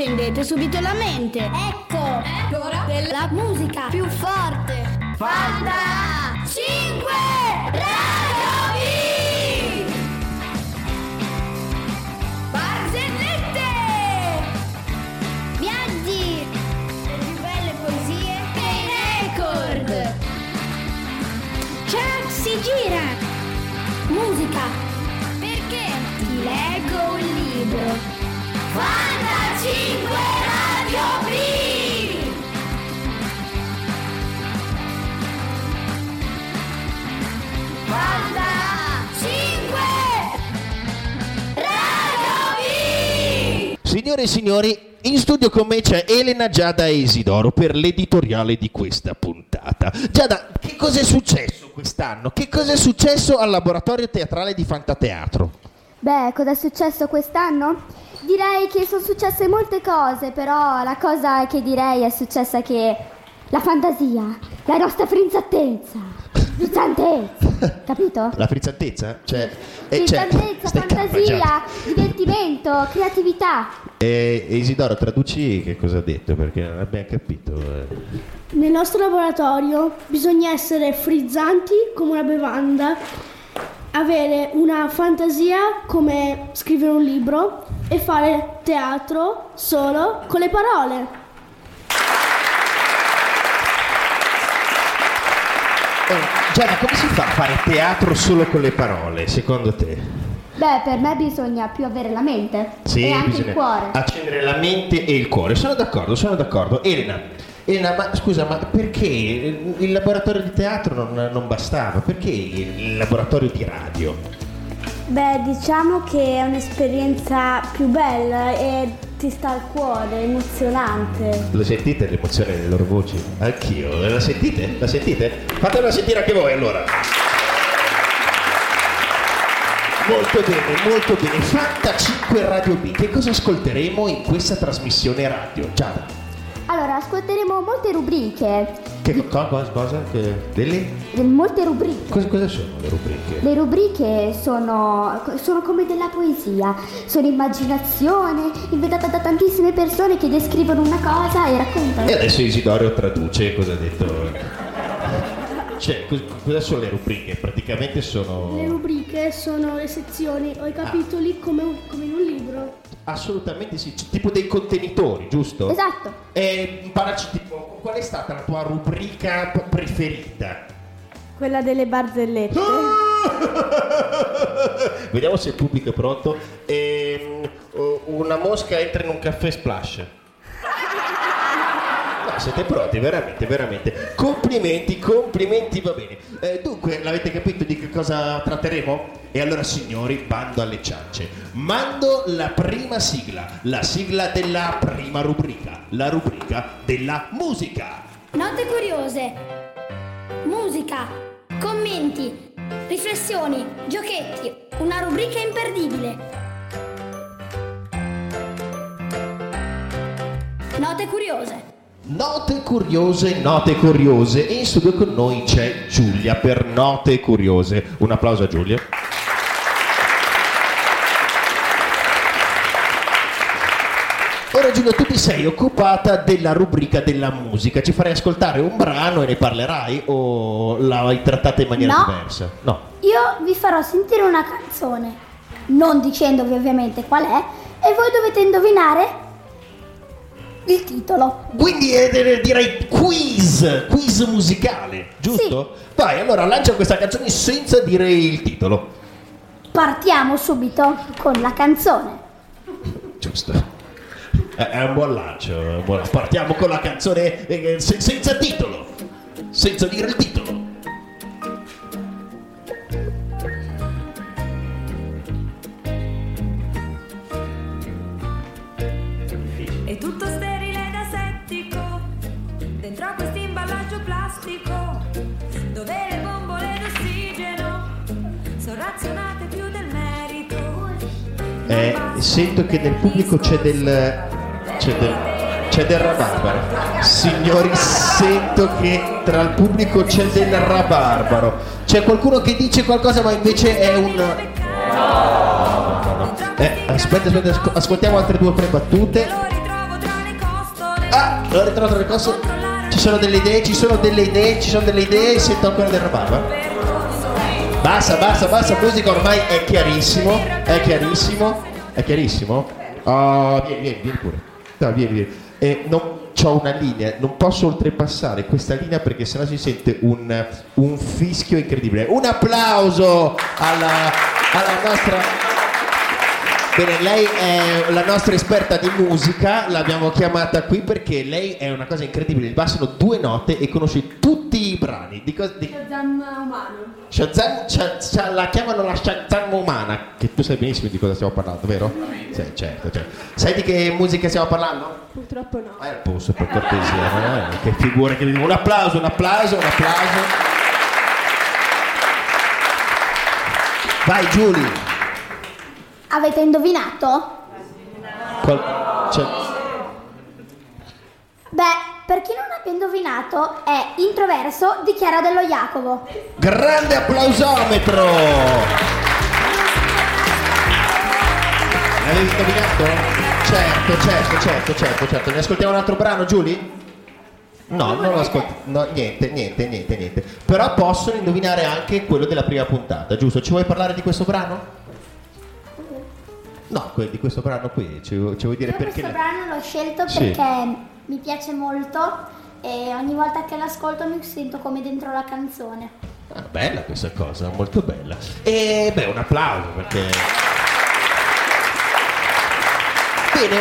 accendete subito la mente. Ecco, Allora? della musica più forte. Fanta 5 Radio B! Barzellette! Viaggi, le più belle poesie Dei record! Chuck si gira. Musica, Perché? ti leggo un libro. Fanta 5 Radio B! Fanta 5 Radio B! Signore e signori, in studio con me c'è Elena, Giada Isidoro per l'editoriale di questa puntata. Giada, che cos'è successo quest'anno? Che cos'è successo al laboratorio teatrale di Fantateatro? Beh, cosa è successo quest'anno? Direi che sono successe molte cose, però la cosa che direi è successa che la fantasia, la nostra frizzantezza, frizzantezza, capito? La frizzantezza? Cioè, eh, cioè, Frizzantezza, stai calma, fantasia, divertimento, creatività. E e Isidoro, traduci che cosa ha detto perché non abbiamo capito. eh. Nel nostro laboratorio bisogna essere frizzanti come una bevanda, avere una fantasia come scrivere un libro e fare teatro solo con le parole. Eh, Giada, come si fa a fare teatro solo con le parole, secondo te? Beh, per me bisogna più avere la mente e anche il cuore. accendere la mente e il cuore. Sono d'accordo, sono d'accordo. Elena, Elena, ma scusa, ma perché il laboratorio di teatro non, non bastava? Perché il, laboratorio di radio? Beh, diciamo che è un'esperienza più bella e ti sta al cuore, emozionante. Lo sentite l'emozione nelle loro voci? Anch'io. La sentite? La sentite? Fatela sentire anche voi allora. Molto bene, molto bene. Fanta 5 Radio B. Che cosa ascolteremo in questa trasmissione radio? Giada. Ascolteremo molte rubriche, Che cosa? cosa? Che, delle? molte rubriche. Cosa, cosa sono le rubriche? Le rubriche sono, sono come della poesia, sono immaginazione, inventata da tantissime persone che descrivono una cosa e raccontano. E adesso Isidoro traduce cosa ha detto. Cioè, cos- cosa sono le rubriche? Praticamente sono. Le rubriche sono le sezioni o i capitoli come, un- come in un libro. Assolutamente sì, c- tipo dei contenitori, giusto? Esatto. E parlaci tipo, qual è stata la tua rubrica preferita? Quella delle barzellette. Vediamo se il pubblico è pronto. Ehm, una mosca entra in un caffè splash. Siete pronti, veramente, veramente. Complimenti, complimenti, va bene. Eh, dunque, l'avete capito di che cosa tratteremo? E allora, signori, bando alle ciance. Mando la prima sigla, la sigla della prima rubrica, la rubrica della musica. note curiose, musica, commenti, riflessioni, giochetti, una rubrica imperdibile. Note curiose. Note curiose, note curiose. E in studio con noi c'è Giulia per Note curiose. Un applauso a Giulia. Ora Giulia, tu ti sei occupata della rubrica della musica. Ci farai ascoltare un brano e ne parlerai o l'hai trattata in maniera No. diversa? No. Io vi farò sentire una canzone, non dicendovi ovviamente qual è, e voi dovete indovinare il titolo. Quindi eh, direi quiz, quiz musicale, giusto? Vai, allora lancia questa canzone senza dire il titolo. Partiamo subito con la canzone. Giusto. È un buon lancio. Partiamo con la canzone eh, se- senza titolo. Senza dire il titolo. Eh, sento che nel pubblico c'è del. c'è del. c'è del rabarbaro. Signori, sento che tra il pubblico c'è del rabarbaro. C'è qualcuno che dice qualcosa, ma invece è un. Eh, aspetta, aspetta, asco- ascoltiamo altre due o tre battute. Lo ritrovo Ah, ritrovato le cose. Ci sono delle idee, ci sono delle idee, ci sono delle idee, sento ancora del rabarba. Basta, basta, basta, musica ormai è chiarissimo, è chiarissimo, è chiarissimo. Oh, vieni, vieni, vieni pure. No, vieni, vieni. E non ho una linea, non posso oltrepassare questa linea perché sennò si sente un, un fischio incredibile. Un applauso alla, alla nostra Bene, lei è la nostra esperta di musica, l'abbiamo chiamata qui perché lei è una cosa incredibile, bastano due note e conosce tutti brani. Di cosa, di... Shazam umano. Shazam, Sha- Sha- la chiamano la Shazam umana, che tu sai benissimo di cosa stiamo parlando, vero? Sì, certo, certo. Sai di che musica stiamo parlando? Purtroppo no. Il posto per cortesia, eh? che figura che un applauso, un applauso, un applauso. Vai Giulia. Avete indovinato? Qual- cioè, Beh, per chi non abbia indovinato, è introverso di Chiara dello Jacopo. grande applausometro! L'avevi indovinato? Certo, certo, certo, certo, certo. Ne ascoltiamo un altro brano, Giulia? No, non lo ascolto. No, niente, niente, niente, niente. Però possono indovinare anche quello della prima puntata, giusto? Ci vuoi parlare di questo brano? No, di questo brano qui, ci, ci vuoi dire Io perché? questo brano l'ho scelto Sì. Mi piace molto e ogni volta che l'ascolto mi sento come dentro la canzone. Ah, bella questa cosa, molto bella. E beh, un applauso perché. Bene.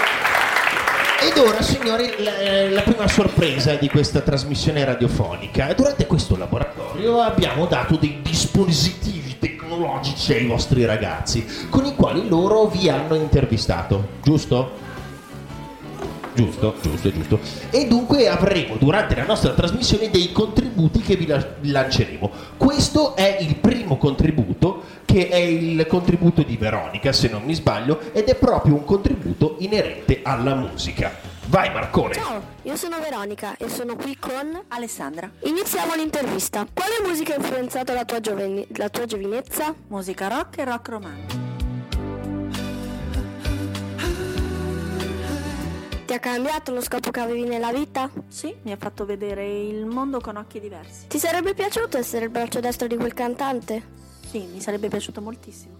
Ed ora, signori, la, la prima sorpresa di questa trasmissione radiofonica. Durante questo laboratorio abbiamo dato dei dispositivi tecnologici ai vostri ragazzi, con i quali loro vi hanno intervistato, giusto? Giusto, giusto, giusto. E dunque avremo durante la nostra trasmissione dei contributi che vi la- lanceremo. Questo è il primo contributo, che è il contributo di Veronica, se non mi sbaglio, ed è proprio un contributo inerente alla musica. Vai Marcone! Ciao, io sono Veronica e sono qui con Alessandra. Iniziamo l'intervista. Quale musica ha influenzato la tua, gioveni- la tua giovinezza? Musica rock e rock romantico. Ti ha cambiato lo scopo che avevi nella vita? Sì, mi ha fatto vedere il mondo con occhi diversi. Ti sarebbe piaciuto essere il braccio destro di quel cantante? Sì, mi sarebbe piaciuto moltissimo.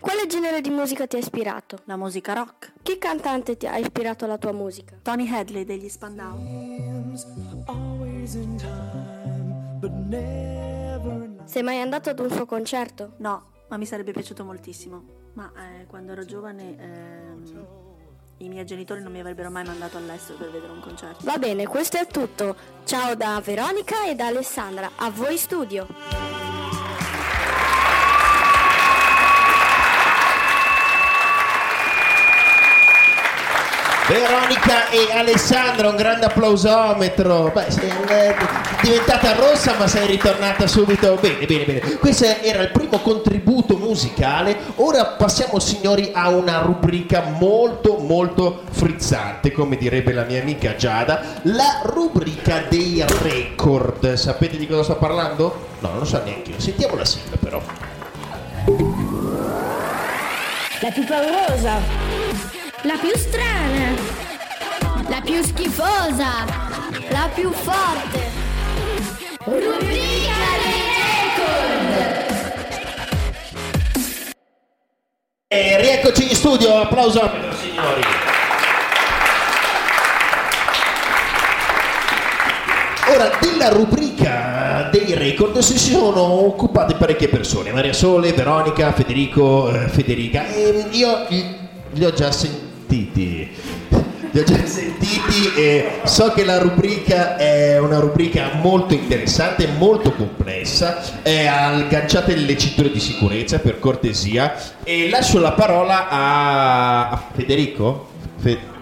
Quale genere di musica ti ha ispirato? La musica rock. Che cantante ti ha ispirato alla tua musica? Tony Hadley degli Spandau. Sei mai andato ad un suo concerto? No, ma mi sarebbe piaciuto moltissimo. Ma eh, quando ero giovane ehm, i miei genitori non mi avrebbero mai mandato all'estero per vedere un concerto. Va bene, questo è tutto. Ciao da Veronica e da Alessandra. A voi studio. Veronica e Alessandra, un grande applausometro. Beh, sei eh, diventata rossa ma sei ritornata subito. Bene, bene, bene. Questo era il primo contributo musicale. Ora passiamo, signori, a una rubrica molto, molto frizzante, come direbbe la mia amica Giada. La rubrica dei record. Sapete di cosa sto parlando? No, non lo so neanche io. Sentiamo la sigla però. La più paurosa. La più strana. La più schifosa. La più forte. Rubrica dei E rieccoci in studio, applausometro, signori. Ora, della rubrica dei record si sono occupate parecchie persone, Maria Sole, Veronica, Federico, eh, Federica. E io li ho già sentiti. Li ho già sentiti e so che la rubrica è una rubrica molto interessante, molto complessa. Eh, agganciate le cinture di sicurezza per cortesia e lascio la parola a, a Federico. Fe-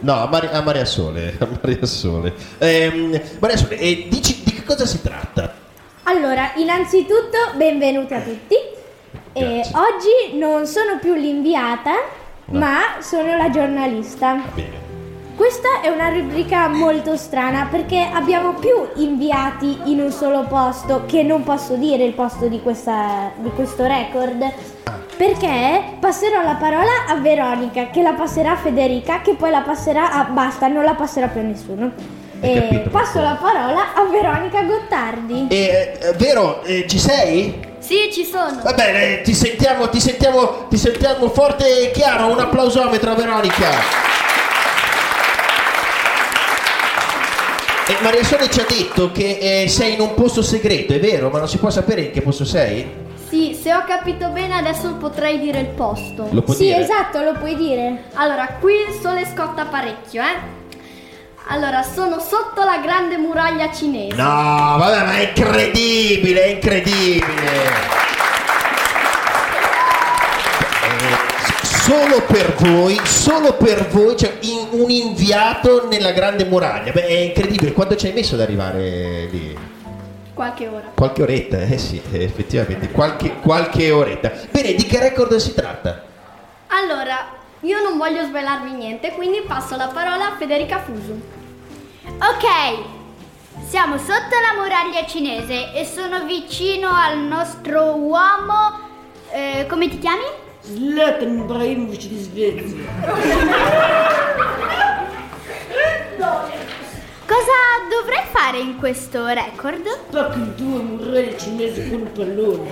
No, a, Mari- a Maria Sole. A Maria Sole. Ehm, Maria Sole, e dici di che cosa si tratta? Allora, innanzitutto benvenuti a tutti. E Grazie. oggi non sono più l'inviata, No. ma sono la giornalista. Bene. Questa è una rubrica molto strana perché abbiamo più inviati in un solo posto, che non posso dire il posto di, questa- di questo record. Perché passerò la parola a Veronica, che la passerà a Federica, che poi la passerà a... basta, non la passerà più a nessuno. Hai E capito, passo la parola a Veronica Gottardi. E, eh, vero, eh, ci sei? Sì, ci sono. Va bene, ti sentiamo, ti sentiamo, ti sentiamo forte e chiaro. Un applausometro a Veronica. E Maria Sole ci ha detto che eh, sei in un posto segreto, è vero? Ma non si può sapere in che posto sei? Sì, se ho capito bene adesso potrei dire il posto. Lo può Sì, dire? esatto, lo puoi dire. Allora, qui il sole scotta parecchio, eh. Allora, sono sotto la grande muraglia cinese. No, vabbè, ma è incredibile, è incredibile. Solo per voi, solo per voi, c'è in- un inviato nella grande muraglia. Beh, è incredibile. Quanto ci hai messo ad arrivare lì? Qualche ora. Qualche oretta, eh sì, eh, effettivamente, qualche, qualche oretta. Bene, di che record si tratta? Allora, io non voglio svelarvi niente, quindi passo la parola a Federica Fusu. Ok, siamo sotto la muraglia cinese e sono vicino al nostro uomo. eh, come ti chiami? Zlatan Ibrahimovic di Svezia. Cosa dovrei fare in questo record? Spacco in due muraglie cinesi con un pallone.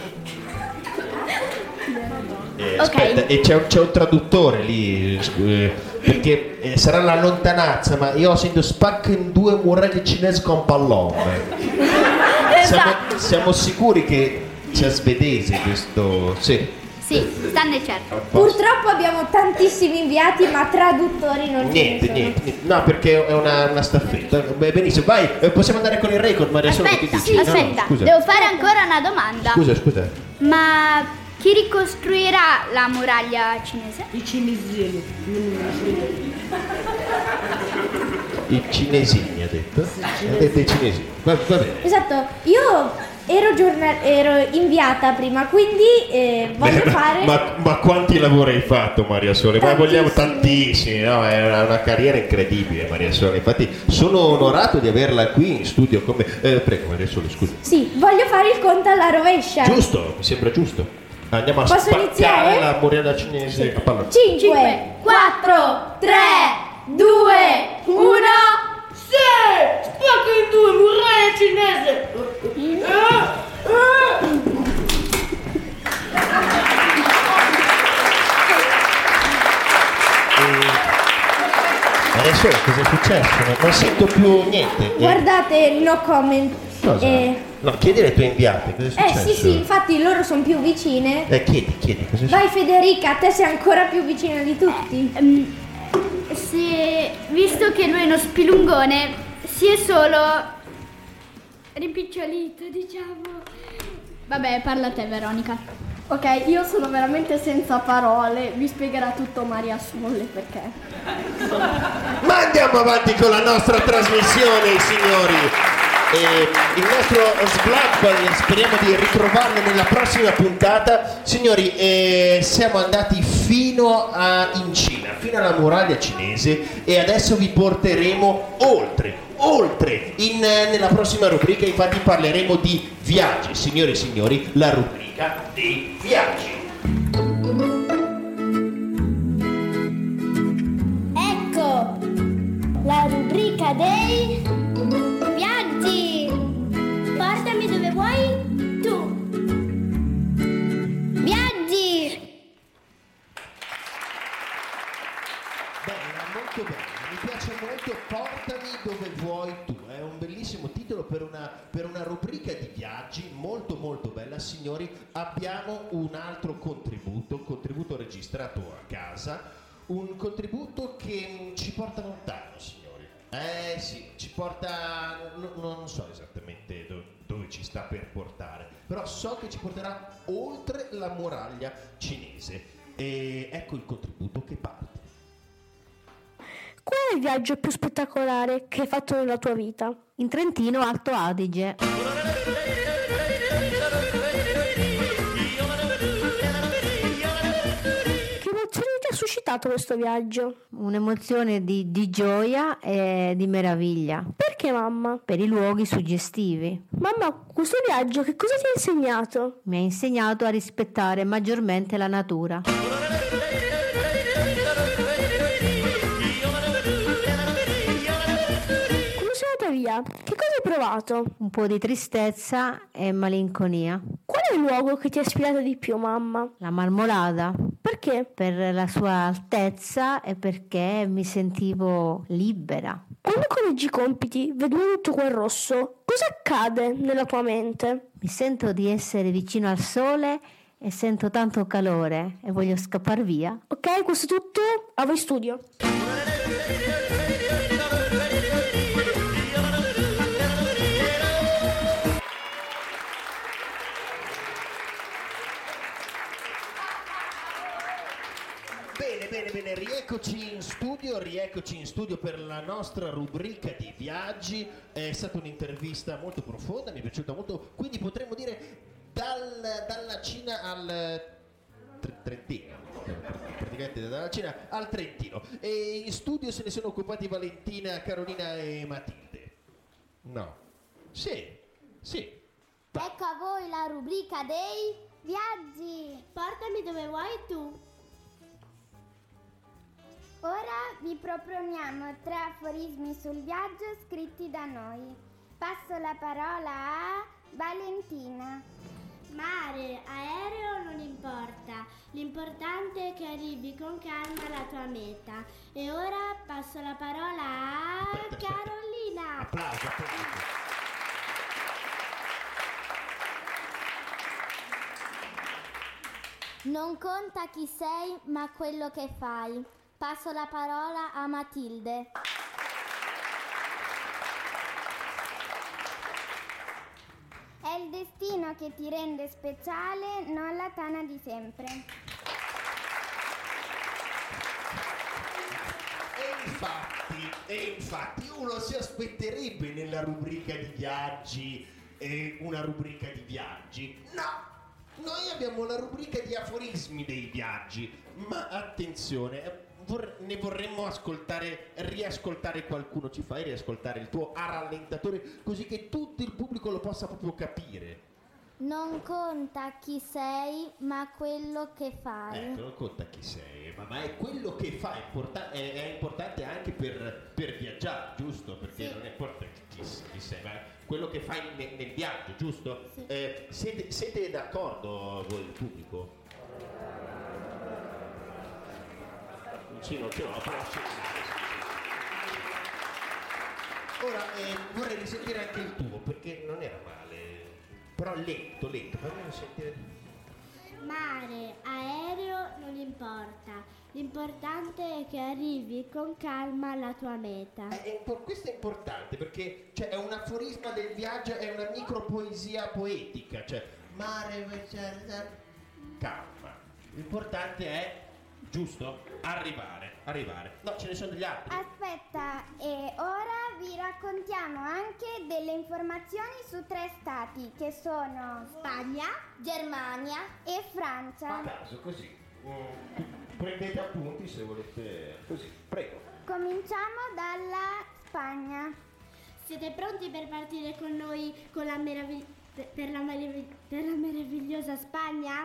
Eh. Aspetta, e c'è un, c'è un traduttore lì, eh, perché eh, sarà la lontananza, ma io sento spacco in due muraglie cinesi con pallone. Siamo, siamo sicuri che sia svedese questo... Sì. Sì, stanne certo. Purtroppo abbiamo tantissimi inviati, ma traduttori non Niente, ce ne sono. niente, niente. No, perché è una, una staffetta. Beh, benissimo, vai, eh, possiamo andare con il record, Maria Sole, che Aspetta, dici? No, no, aspetta, scusa. devo fare ancora una domanda. Scusa, scusa. Ma chi ricostruirà la muraglia cinese? I cinesini. I cinesini, ha detto? Ha detto i cinesini. Va, va bene. Esatto, io ero, giorna- ero inviata prima, quindi eh, voglio Beh, fare... ma, ma quanti lavori hai fatto Maria Sole? Ma vogliamo tantissimi, no? È una, una carriera incredibile Maria Sole. Infatti sono onorato di averla qui in studio come... eh, prego Maria Sole, scusa. Sì, voglio fare il conto alla rovescia. Giusto, mi sembra giusto. Andiamo a Posso spaccare iniziare? la muraglia cinese a pallone. 5, 4, 3, 2, 1... Sì! Spacco in due muraglie cinese! Cosa è successo? Non- sento più niente. Eh, Guardate, no comment. cosa? Eh, No, chiedi alle tue inviate cosa è eh successo. sì, sì, infatti loro sono più vicine. Eh, chiedi, chiedi, cosa è Vai Federica, te sei ancora più vicina di tutti. Se, visto che lui è uno spilungone, si è solo rimpicciolito, diciamo. Vabbè, parla te Veronica. Ok, io sono veramente senza parole, vi spiegherà tutto Maria Sole perché. Ma andiamo avanti con la nostra trasmissione, signori. E il nostro Sblab, speriamo di ritrovarlo nella prossima puntata. Signori, eh, siamo andati fino a, in Cina, fino alla muraglia cinese e adesso vi porteremo oltre, oltre. In, eh, nella prossima rubrica infatti parleremo di viaggi. Signore e signori, la rubrica dei viaggi. Ecco, la rubrica dei viaggi. Portami dove vuoi molto Portami dove vuoi tu, è un bellissimo titolo per una, per una rubrica di viaggi molto molto bella. Signori, abbiamo un altro contributo, un contributo registrato a casa, un contributo che ci porta lontano, signori. Eh sì, ci porta, no- non so esattamente do- dove ci sta per portare, però so che ci porterà oltre la muraglia cinese. E ecco il contributo che parte. Qual è il viaggio più spettacolare che hai fatto nella tua vita? In Trentino, Alto Adige. Che emozioni ti ha suscitato questo viaggio? Un'emozione di, di gioia e di meraviglia. Perché Perché mamma? per i luoghi suggestivi. Mamma, questo viaggio che cosa ti ha insegnato? Mi ha insegnato a rispettare maggiormente la natura. Via, che cosa hai provato? Un po' di tristezza e malinconia. Qual è il luogo che ti ha ispirato di più, mamma? La marmolada Perché? per la sua altezza e perché mi sentivo libera. Quando correggi i compiti, vedendo tutto quel rosso, cosa accade nella tua mente? Mi sento di essere vicino al sole e sento tanto calore e voglio scappare via. Ok, questo è tutto. A voi studio. Bene, rieccoci in studio, rieccoci in studio per la nostra rubrica di viaggi. È stata un'intervista molto profonda, mi è piaciuta molto, quindi potremmo dire dal- dalla Cina al Tre- Trentino, praticamente dalla Cina al Trentino. E in studio se ne sono occupati Valentina, Carolina e Matilde. No. Sì, sì. Ecco a voi la rubrica dei viaggi. Portami dove vuoi tu. Ora vi proponiamo tre aforismi sul viaggio scritti da noi. Passo la parola a Valentina. Mare, aereo non importa, l'importante è che arrivi con calma alla tua meta. E ora passo la parola a. Carolina. Applauso, applauso. Non conta chi sei, ma quello che fai. Passo la parola a Matilde. È il destino che ti rende speciale, non la tana di sempre. E infatti, e infatti uno si aspetterebbe nella rubrica di viaggi eh, una rubrica di viaggi. No! Noi abbiamo la rubrica di aforismi dei viaggi, ma attenzione, vor- ne vorremmo ascoltare, riascoltare qualcuno. Ci fai riascoltare il tuo a rallentatore così che tutto il pubblico lo possa proprio capire. Non conta chi sei, ma quello che fai. Ecco, non conta chi sei, ma, ma è quello che fa, è, importa- è- è importante anche per, per viaggiare, giusto? Perché Sì. non è importante chi, chi sei, ma quello che fai nel, nel viaggio, giusto? Sì. Eh, siete, siete d'accordo voi, il pubblico? Sì, non ce l'ho, però. Ora eh, vorrei risentire anche il tuo, perché non era male. Però lento, lento, fammi sentire. Mare, aereo non importa, l'importante è che arrivi con calma alla tua meta. È- è impo- questo è importante perché cioè, è un aforisma del viaggio, è una micropoesia poetica, cioè mare, calma. L'importante è, giusto, arrivare, arrivare. No, ce ne sono degli altri. Aspetta, e ora vi raccontiamo anche delle informazioni su tre stati che sono Spagna, Germania e A Francia. caso, così. Prendete appunti se volete, così, prego. Cominciamo dalla Spagna. Siete pronti per partire con noi con la meravig- per, la merav- per la meravigliosa Spagna?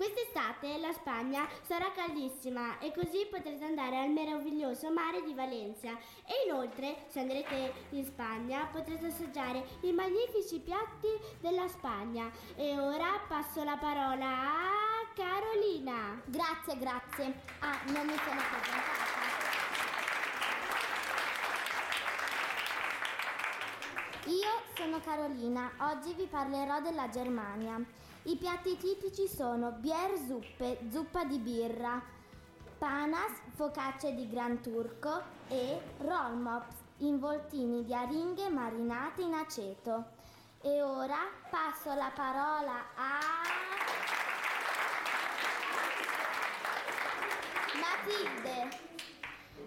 Quest'estate la Spagna sarà caldissima e così potrete andare al meraviglioso mare di Valencia. E inoltre, se andrete in Spagna, potrete assaggiare i magnifici piatti della Spagna. E ora passo la parola a Carolina. Grazie, grazie. Ah, non mi sono presentata. Io sono Carolina, oggi vi parlerò della Germania. I piatti tipici sono Biersuppe, zuppa di birra, panas, focacce di Gran Turco e rollmops, involtini di aringhe marinate in aceto. E ora passo la parola a Matilde.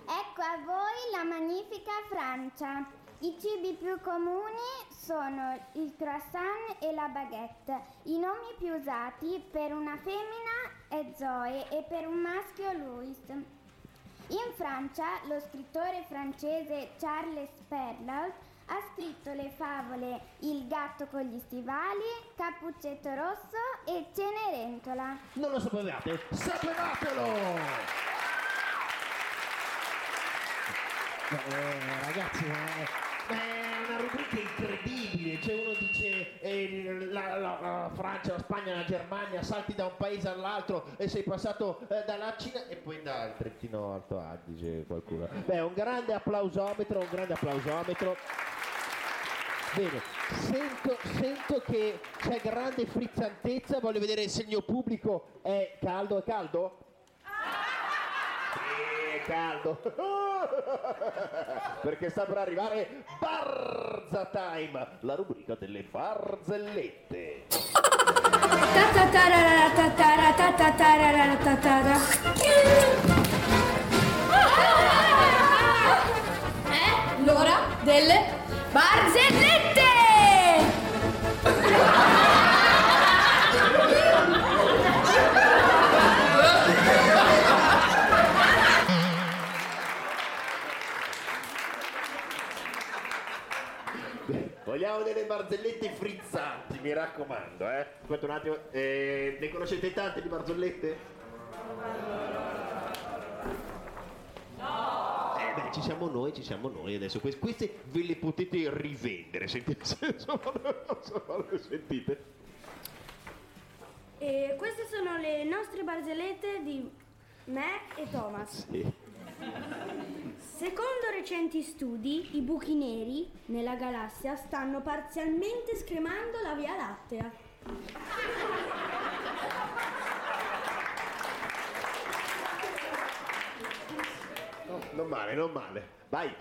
Ecco a voi la magnifica Francia. I cibi più comuni sono il croissant e la baguette. I nomi più usati per una femmina è Zoe e per un maschio Louis. In Francia, lo scrittore francese Charles Perrault ha scritto le favole Il gatto con gli stivali, Cappuccetto rosso e Cenerentola. Non lo sapevate? Sapevatelo! Eh, ragazzi, ma è rubrica incredibile. Cioè uno dice eh, la, la- la Francia, la Spagna, la Germania, salti da un paese all'altro e sei passato eh, dalla Cina e poi dal Trentino Alto Adige qualcuno. Beh, un grande applausometro, un grande applausometro. Bene, sento, sento che c'è grande frizzantezza, voglio vedere se il mio pubblico è caldo, è caldo? È caldo. Perché sta per arrivare Barza Time, la rubrica delle barzellette. È l'ora delle barzellette! Vogliamo delle barzellette frizzanti, mi raccomando, eh. Aspetta un attimo, eh, ne conoscete tante di barzellette? Eh beh, ci siamo noi, ci siamo noi adesso. Queste, queste ve le potete rivendere, sentite, insomma, le sentite? E queste sono le nostre barzellette di me e Thomas. Sì. Secondo recenti studi, i buchi neri nella galassia stanno parzialmente scremando la Via Lattea. No, non male, non male. Vai.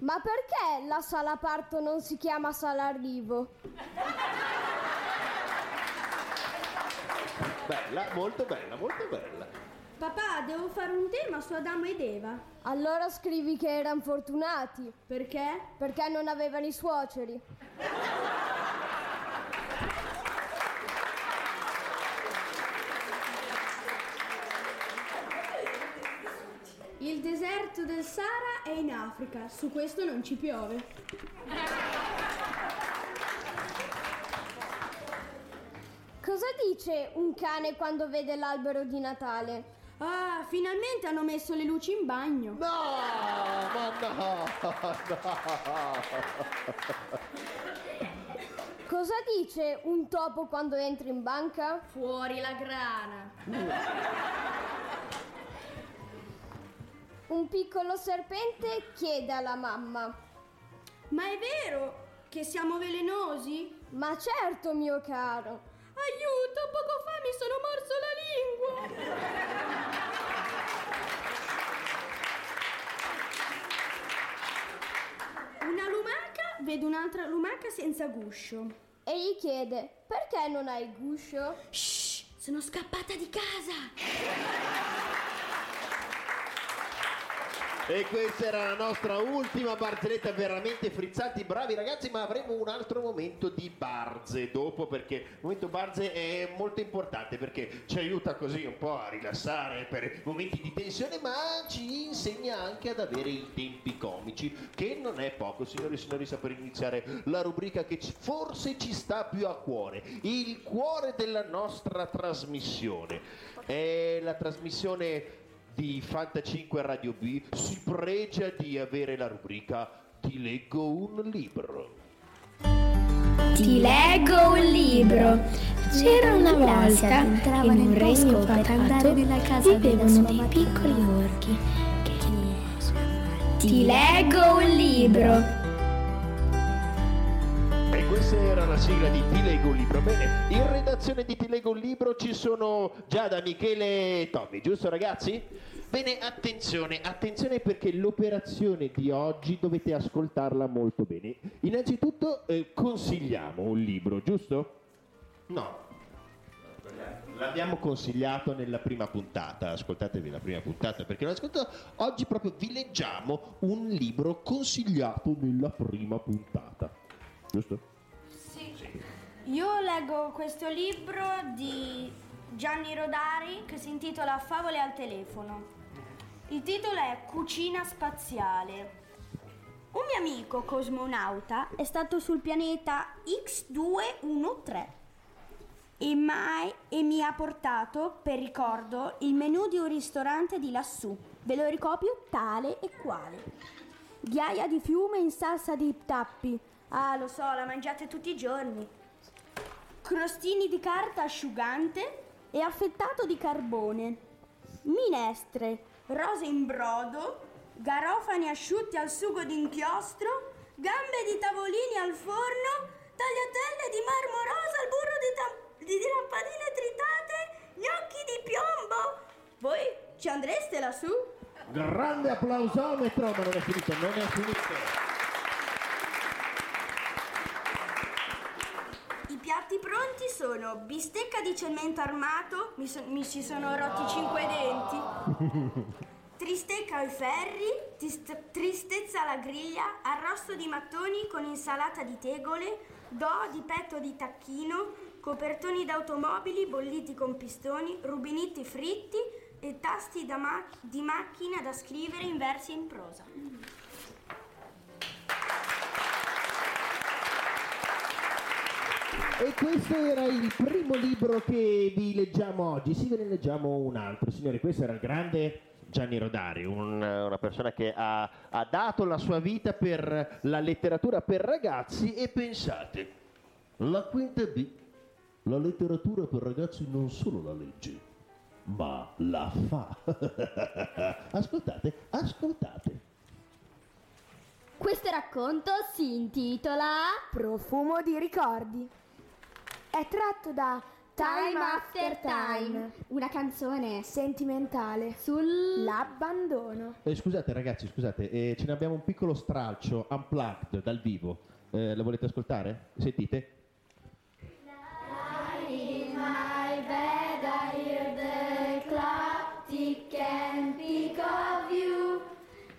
Ma perché la sala parto non si chiama sala arrivo? Bella, molto bella, molto bella. Papà, devo fare un tema su Adamo ed Eva. Allora scrivi che erano fortunati. Perché? Perché non avevano i suoceri. Il deserto del Sahara è in Africa, su questo non ci piove. Cosa dice un cane quando vede l'albero di Natale? Ah, finalmente hanno messo le luci in bagno. No, ma no, Cosa dice un topo quando entra in banca? Fuori la grana. Un piccolo serpente chiede alla mamma. Ma è vero che siamo velenosi? Ma certo, mio caro. Aiuto, poco fa mi sono morso la lingua. Una lumaca vede un'altra lumaca senza guscio. E gli chiede, perché non hai guscio? Shh, sono scappata di casa. E questa era la nostra ultima barzelletta veramente frizzanti, bravi ragazzi, ma avremo un altro momento di barze dopo perché il momento barze è molto importante perché ci aiuta così un po' a rilassare per momenti di tensione, ma ci insegna anche ad avere i tempi comici, che non è poco, signori e signori, sta per iniziare la rubrica che forse ci sta più a cuore, il cuore della nostra trasmissione. È la trasmissione di Fanta 5 Radio B si pregia di avere la rubrica Ti leggo un libro. Ti leggo un libro. C'era una volta in un regno fatato vivevano dei piccoli orchi. Ti leggo un libro. Questa era la sigla di Ti leggo un libro. Bene, in redazione di Ti leggo un libro ci sono Giada, Michele e Tommy, giusto ragazzi? Bene, attenzione, attenzione perché l'operazione di oggi dovete ascoltarla molto bene. Innanzitutto eh, consigliamo un libro, giusto? No. L'abbiamo consigliato nella prima puntata, ascoltatevi la prima puntata perché l'ho ascoltato. Oggi proprio vi leggiamo un libro consigliato nella prima puntata. Giusto? Io leggo questo libro di Gianni Rodari che si intitola Favole al telefono. Il titolo è Cucina spaziale. Un mio amico cosmonauta è stato sul pianeta X213 e, mai- e mi ha portato, per ricordo, il menù di un ristorante di lassù. Ve lo ricopio tale e quale. Ghiaia di fiume in salsa di tappi. Ah, lo so, la mangiate tutti i giorni. Crostini di carta asciugante e affettato di carbone. Minestre, rose in brodo, garofani asciutti al sugo d'inchiostro, gambe di tavolini al forno, tagliatelle di marmo rosa al burro di, tam- di lampadine tritate, gnocchi di piombo. Voi ci andreste lassù? Grande applausometro, ma non è finito, non è finito. I piatti bistecca di cemento armato, mi, so- mi ci sono rotti cinque denti, tristecca ai ferri, tist- tristezza alla griglia, arrosto di mattoni con insalata di tegole, do di petto di tacchino, copertoni d'automobili bolliti con pistoni, rubiniti fritti e tasti ma- di macchina da scrivere in versi e in prosa. E questo era il primo libro che vi leggiamo oggi. Sì, ve ne leggiamo un altro. Signori, questo era il grande Gianni Rodari, un- una persona che ha, ha dato la sua vita per la letteratura per ragazzi e pensate, la quinta B, la letteratura per ragazzi non solo la legge, ma la fa. ascoltate, ascoltate. Questo racconto si intitola Profumo di ricordi. È tratto da Time After Time, una canzone sentimentale sull'abbandono. Eh, scusate ragazzi, scusate, eh, ce ne abbiamo un piccolo stralcio unplugged dal vivo. Eh, lo volete ascoltare? Sentite? Clock tick and think of you.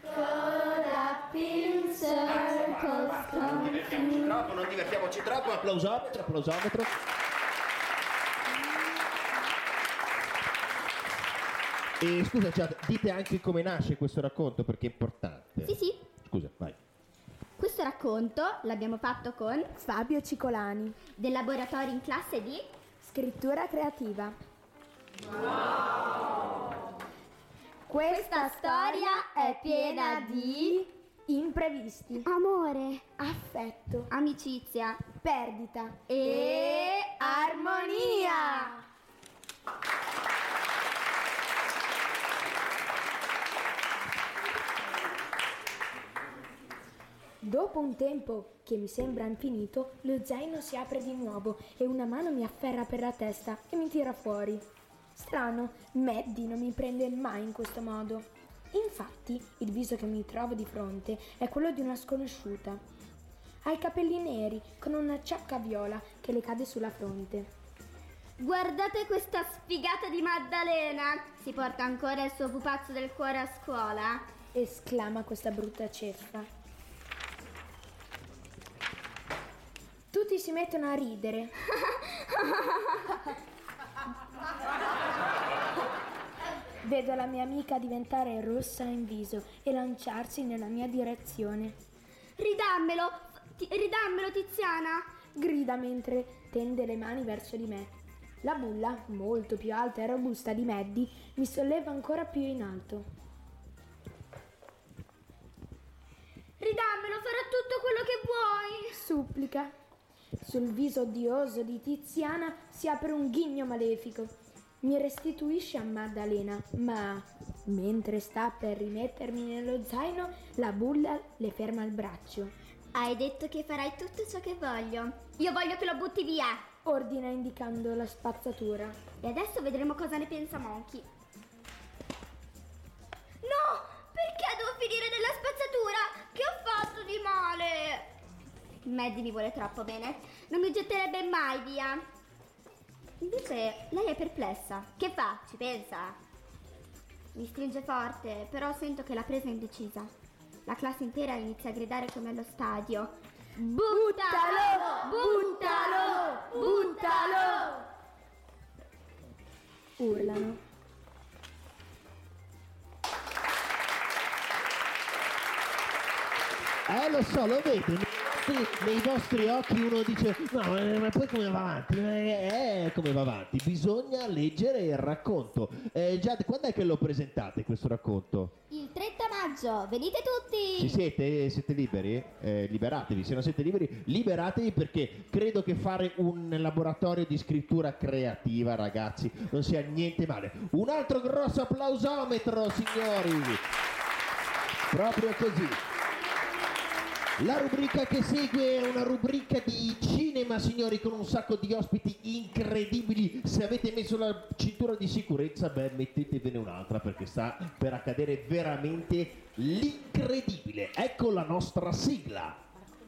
Up in circles. Non divertiamoci troppo, non divertiamoci troppo. Applausometro, applausometro. E scusa, chat, dite anche come nasce questo racconto perché è importante. Sì, sì. Scusa, vai. Questo racconto l'abbiamo fatto con Fabio Cicolani, del laboratorio in classe di scrittura creativa. Questa storia è piena di imprevisti, amore, affetto, amicizia perdita e armonia. Dopo un tempo che mi sembra infinito, lo zaino si apre di nuovo e una mano mi afferra per la testa e mi tira fuori. Strano, Maddie non mi prende mai in questo modo. Infatti, il viso che mi trovo di fronte è quello di una sconosciuta. Ha i capelli neri con una ciacca viola che le cade sulla fronte. Guardate questa sfigata di Maddalena! Si porta ancora il suo pupazzo del cuore a scuola? esclama questa brutta ceffa. Tutti si mettono a ridere. Vedo la mia amica diventare rossa in viso e lanciarsi nella mia direzione. Ridammelo! Ti- ridammelo, Tiziana! Grida mentre tende le mani verso di me. La bulla, molto più alta e robusta di Maddie, mi solleva ancora più in alto. Ridammelo, farò tutto quello che vuoi! Supplica. Sul viso odioso di Tiziana si apre un ghigno malefico. Mi restituisce a Maddalena, ma mentre sta per rimettermi nello zaino, la bulla le ferma il braccio. Hai detto che farai tutto ciò che voglio. Io voglio che lo butti via! Ordina indicando la spazzatura. E adesso vedremo cosa ne pensa Monkey. No! Perché devo finire nella spazzatura? Che ho fatto di male? Maddie mi vuole troppo bene. Non mi getterebbe mai via. Invece lei è perplessa. Che fa? Ci pensa? Mi stringe forte, però sento che la presa è indecisa. La classe intera inizia a gridare come allo stadio. Buttalo! Buttalo! Buttalo! Urlano. Eh lo so, lo vedi, nei vostri, occhi uno dice, no, ma poi come va avanti? Eh, eh, come va avanti? Bisogna leggere il racconto. Eh, Giad, quando è che lo presentate questo racconto? Il 30 maggio, venite tutti! Ci siete? Siete liberi? Eh, liberatevi, se non siete liberi, liberatevi perché credo che fare un laboratorio di scrittura creativa, ragazzi, non sia niente male. Un altro grosso applausometro, signori! Proprio così. La rubrica che segue è una rubrica di cinema, signori, con un sacco di ospiti incredibili. Se avete messo la cintura di sicurezza, beh, mettetevene un'altra perché sta per accadere veramente l'incredibile. Ecco la nostra sigla.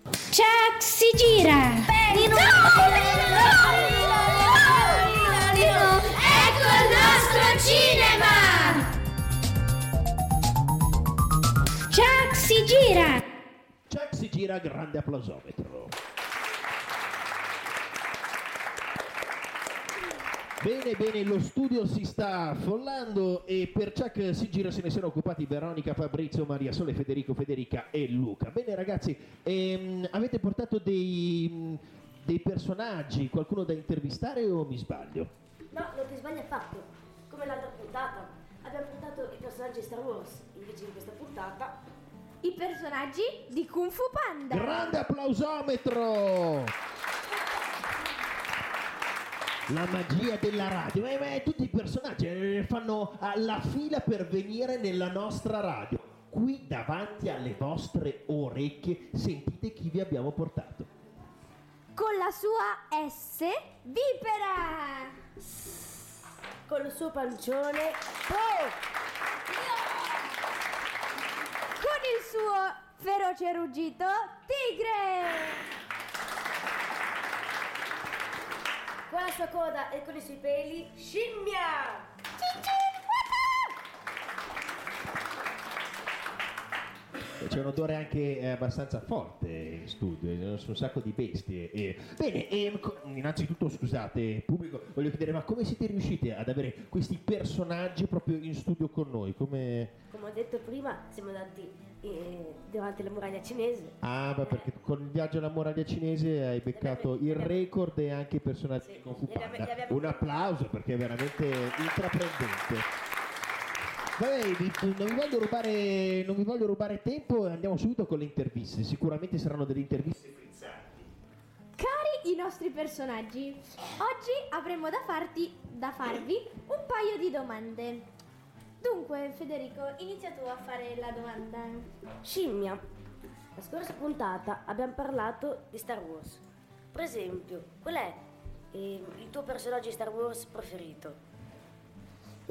Chuck si gira! Ecco il nostro cinema! Chuck si gira! Gira, grande applausometro. Bene, bene, lo studio si sta affollando e per Chuck si gira se ne sono occupati Veronica, Fabrizio, Maria Sole, Federico, Federica e Luca. Bene ragazzi, ehm, avete portato dei, dei personaggi, qualcuno da intervistare o mi sbaglio? No, non ti sbagli affatto. Come l'altra puntata. Abbiamo portato i personaggi Star Wars. Invece in questa puntata. I personaggi di Kung Fu Panda. Grande applausometro! La magia della radio, eh, beh, tutti i personaggi eh, fanno alla fila per venire nella nostra radio. Qui davanti alle vostre orecchie sentite chi vi abbiamo portato. Con la sua S, Vipera. Con il suo pancione. Po! Il suo feroce ruggito, Tigre. Con la sua coda e con i suoi peli. Scimmia! C'è un odore anche eh, abbastanza forte in studio, sono un sacco di bestie. E... Bene, ehm, co- innanzitutto scusate, pubblico, voglio chiedere, ma come siete riusciti ad avere questi personaggi proprio in studio con noi? Come... Come ho detto prima, siamo andati eh, davanti alla muraglia cinese. Ah, ma perché con il viaggio alla muraglia cinese hai beccato il record e anche i personaggi li abbiamo- Un applauso perché è veramente intraprendente. Vabbè, non vi, voglio rubare, non vi voglio rubare tempo e andiamo subito con le interviste. Sicuramente saranno delle interviste frizzanti. Cari i nostri personaggi, oggi avremo da, farti, da farvi un paio di domande. Dunque, Federico, inizia tu a fare la domanda. Scimmia. La scorsa puntata abbiamo parlato di Star Wars. Per esempio, qual è eh, il tuo personaggio di Star Wars preferito?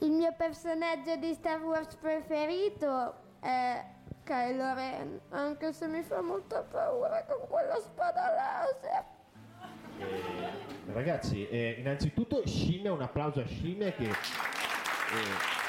Il mio personaggio di Star Wars preferito è Kylo Ren, anche se mi fa molta paura con quella spada laser. Eh, ragazzi, eh, innanzitutto Scimmia, un applauso a Scimmia che eh,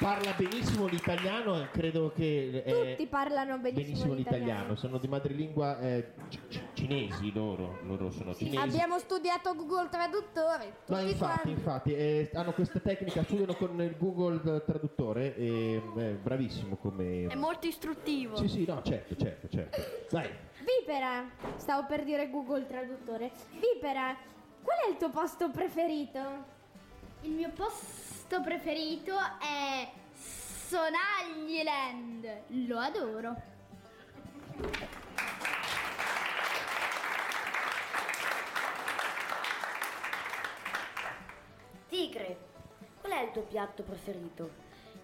parla benissimo l'italiano e credo che... eh, Tutti parlano benissimo, benissimo l'italiano. l'italiano, sono di madrelingua eh, ci- cinesi loro, loro sono cinesi. Abbiamo studiato Google Traduttore. No, tutti infatti, quanti. infatti, eh, hanno questa tecnica, studiano con il Google Traduttore e è bravissimo come... È molto istruttivo. Sì, sì, no, certo, certo, certo. Dai, Vipera, stavo per dire Google Traduttore. Vipera, qual è il tuo posto preferito? Il mio posto preferito è Sonagliland. Lo adoro. Tigre, qual è il tuo piatto preferito?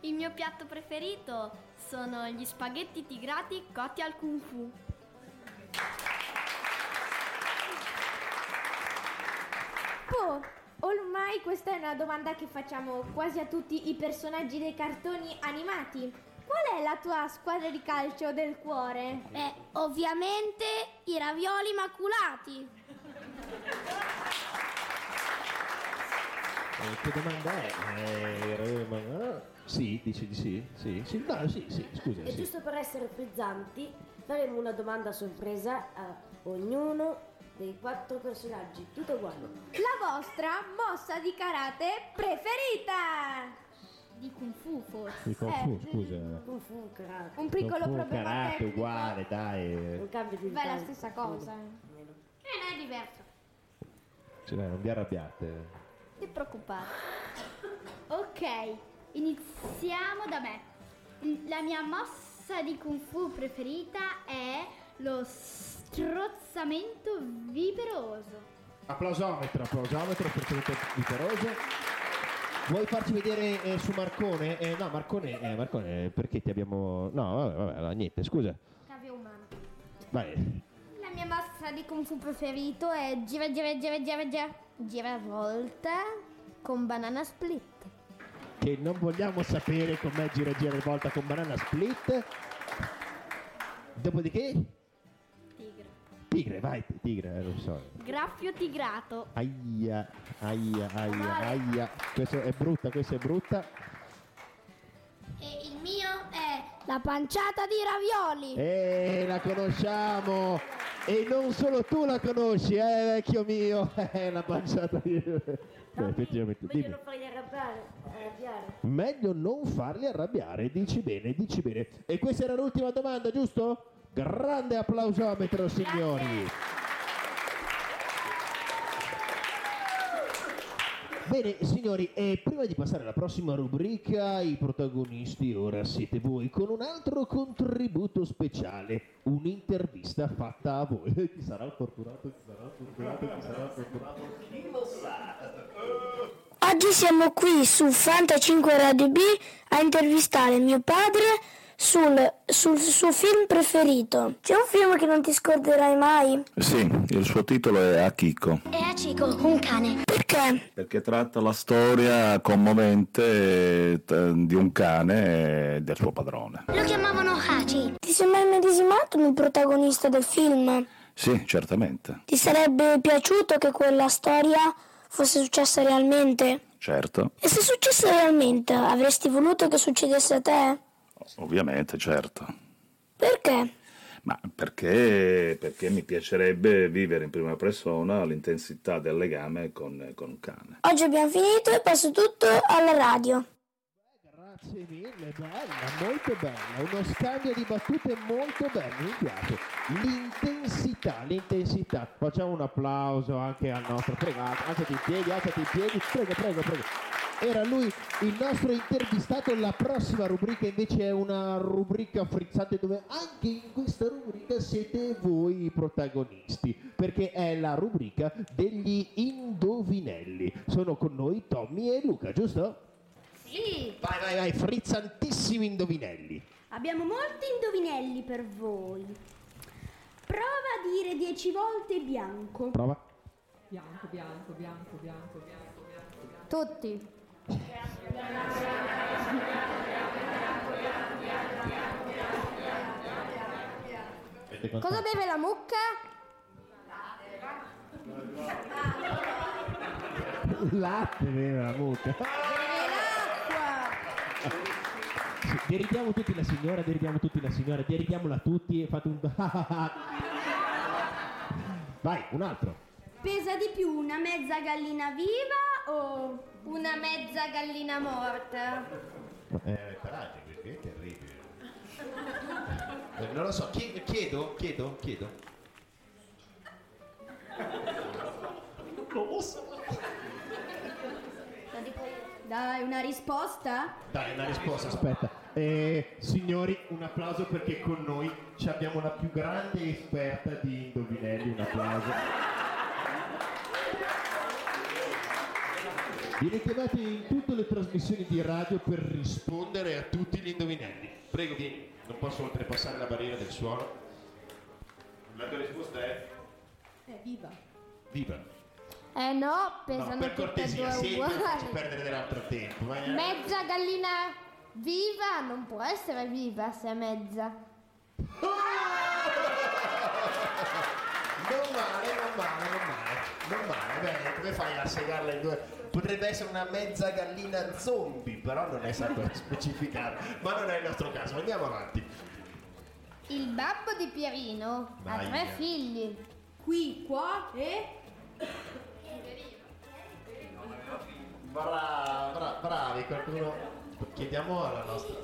Il mio piatto preferito sono gli spaghetti tigrati cotti al kung fu. Po, ormai questa è una domanda che facciamo quasi a tutti i personaggi dei cartoni animati. Qual è la tua squadra di calcio del cuore? Beh, ovviamente i ravioli maculati. eh, che domanda è? Eh, ma- sì, dici di sì? Sì, sì, no, sì, sì, scusa, E sì. giusto per essere frizzanti, faremo una domanda sorpresa a ognuno dei quattro personaggi, tutto uguale. La vostra mossa di karate preferita? di Kung Fu forse. Di Kung Fu, scusa. Kung Fu, karate. Un piccolo Kung Fu, problema karate tecnico. uguale, dai. Un cambio di Beh, è la stessa cosa. Eh, non è diverso. Cioè, non vi arrabbiate. Non ti preoccupare. Ok, iniziamo da me. La mia mossa di Kung Fu preferita è lo strozzamento viperoso. Applausometro, applausometro per tutto viperoso. Vuoi farci vedere eh, su Marcone? Eh, no, Marcone, eh, Marcone, perché ti abbiamo... No, vabbè, vabbè, allora, niente, scusa. Cavio umano. Vai. La mia mossa di Kung Fu preferito è gira gira gira gira gira gira volta con banana split. Che non vogliamo sapere com'è gira gira volta con banana split. Dopodiché? Tigre. Vai, tigre, eh, lo so. Graffio tigrato. Aia, aia, aia, aia. Questa è brutta, questa è brutta. E il mio è la panciata di ravioli. Eh, la conosciamo! E non solo tu la conosci, eh, vecchio mio! Eh, la panciata di... Beh, effettivamente, dimmi. Meglio non farli arrabbiare. arrabbiare. Meglio non farli arrabbiare, dici bene, dici bene. E questa era l'ultima domanda, giusto? Grande applausometro, signori. Bene, signori, e prima di passare alla prossima rubrica, i protagonisti ora siete voi con un altro contributo speciale, un'intervista fatta a voi. Chi sarà il fortunato? Chi sarà il fortunato? Chi sarà il fortunato? Chi lo sa? Oggi siamo qui su Fanta 5 Radio B a intervistare mio padre sul, sul suo film preferito. C'è un film che non ti scorderai mai? Sì, il suo titolo è Akiko, È Achiko, un cane. Perché? perché tratta la storia commovente eh, di un cane e del suo padrone. Lo chiamavano Hachi. Ti sei mai medesimato nel protagonista del film? Sì, certamente, Ti sarebbe piaciuto che quella storia fosse successa realmente? certo, E se successe realmente, avresti voluto che succedesse a te? Ovviamente, certo. Perché? Ma perché, perché mi piacerebbe vivere in prima persona l'intensità del legame con, con un cane. Oggi abbiamo finito e passo tutto alla radio. Grazie mille, bella, molto bella, uno scambio di battute molto bello, mi piace. L'intensità, l'intensità. Facciamo un applauso anche al nostro, prego, alzati in piedi, alzati in piedi, prego, prego, prego. Era lui il nostro intervistato, la prossima rubrica invece è una rubrica frizzante dove anche in questa rubrica siete voi i protagonisti, perché è la rubrica degli indovinelli. Sono con noi Tommy e Luca, giusto? Sì, Vai, vai, vai, frizzantissimi indovinelli. abbiamo molti indovinelli per voi. Prova a dire dieci volte bianco. Prova. Bianco, bianco, bianco, bianco, bianco, bianco, bianco. Tutti. Cosa beve la mucca? Latte beve la mucca. Deridiamo tutti la signora, deridiamo tutti la signora, deridiamola tutti e fate un... Vai, un altro. Pesa di più una mezza gallina viva o una mezza gallina morta? Eh, parate, perché è terribile. Eh, non lo so, chie- chiedo, chiedo, chiedo. Dai, una risposta? Dai, una risposta, aspetta. Eh, signori, un applauso perché con noi ci abbiamo la più grande esperta di indovinelli, un applauso. Viene chiamata in tutte le trasmissioni di radio per rispondere a tutti gli indovinelli. Prego, vieni, non posso oltrepassare la barriera del suono. La tua risposta è Eh, viva. viva. Eh no, No, pesano per tutte e cortesia, due sì, uguali. perdere dell'altro tempo. vai, eh. Mezza gallina viva non può essere viva se è mezza. Non male, non male, non male, non male, bene, come fai a segarla in due? Potrebbe essere una mezza gallina zombie, però non è stato specificato, ma non è il nostro caso, andiamo avanti. Il babbo di Pierino ha Vai, tre via. figli. Qui, qua e... Bra- bra- bravi, qualcuno... Chiediamo alla nostra.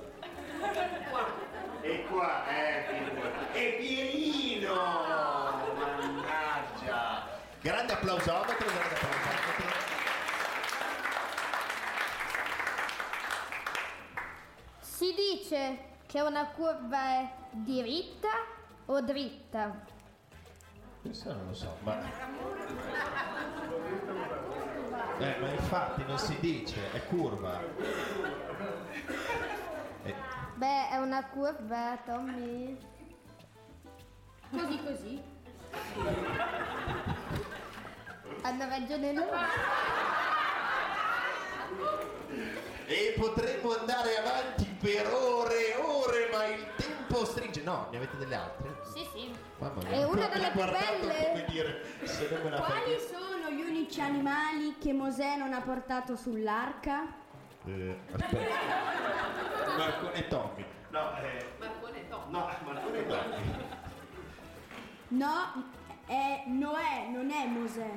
E qua, eh, figurati. E Pierino! Mannaggia! Grande applausometro, grande applausometro. Si dice che una curva è diritta o dritta? Questo non lo so, ma. Eh, ma infatti non si dice, è curva. Eh, Beh, è una curva, Tommy. Così così. Hanno ragione loro. E potremmo andare avanti per ore e ore, ma il tempo stringe. No, ne avete delle altre? Sì, sì. Mamma mia, È una delle più belle. come dire, se non me la fai Quali sono gli unici animali che Mosè non ha portato sull'arca? Eh, aspetta. Marcone e Tommy. No, eh, Marcone e Tom. no, Marcone e Tommy. No, è Noè, non è Mosè.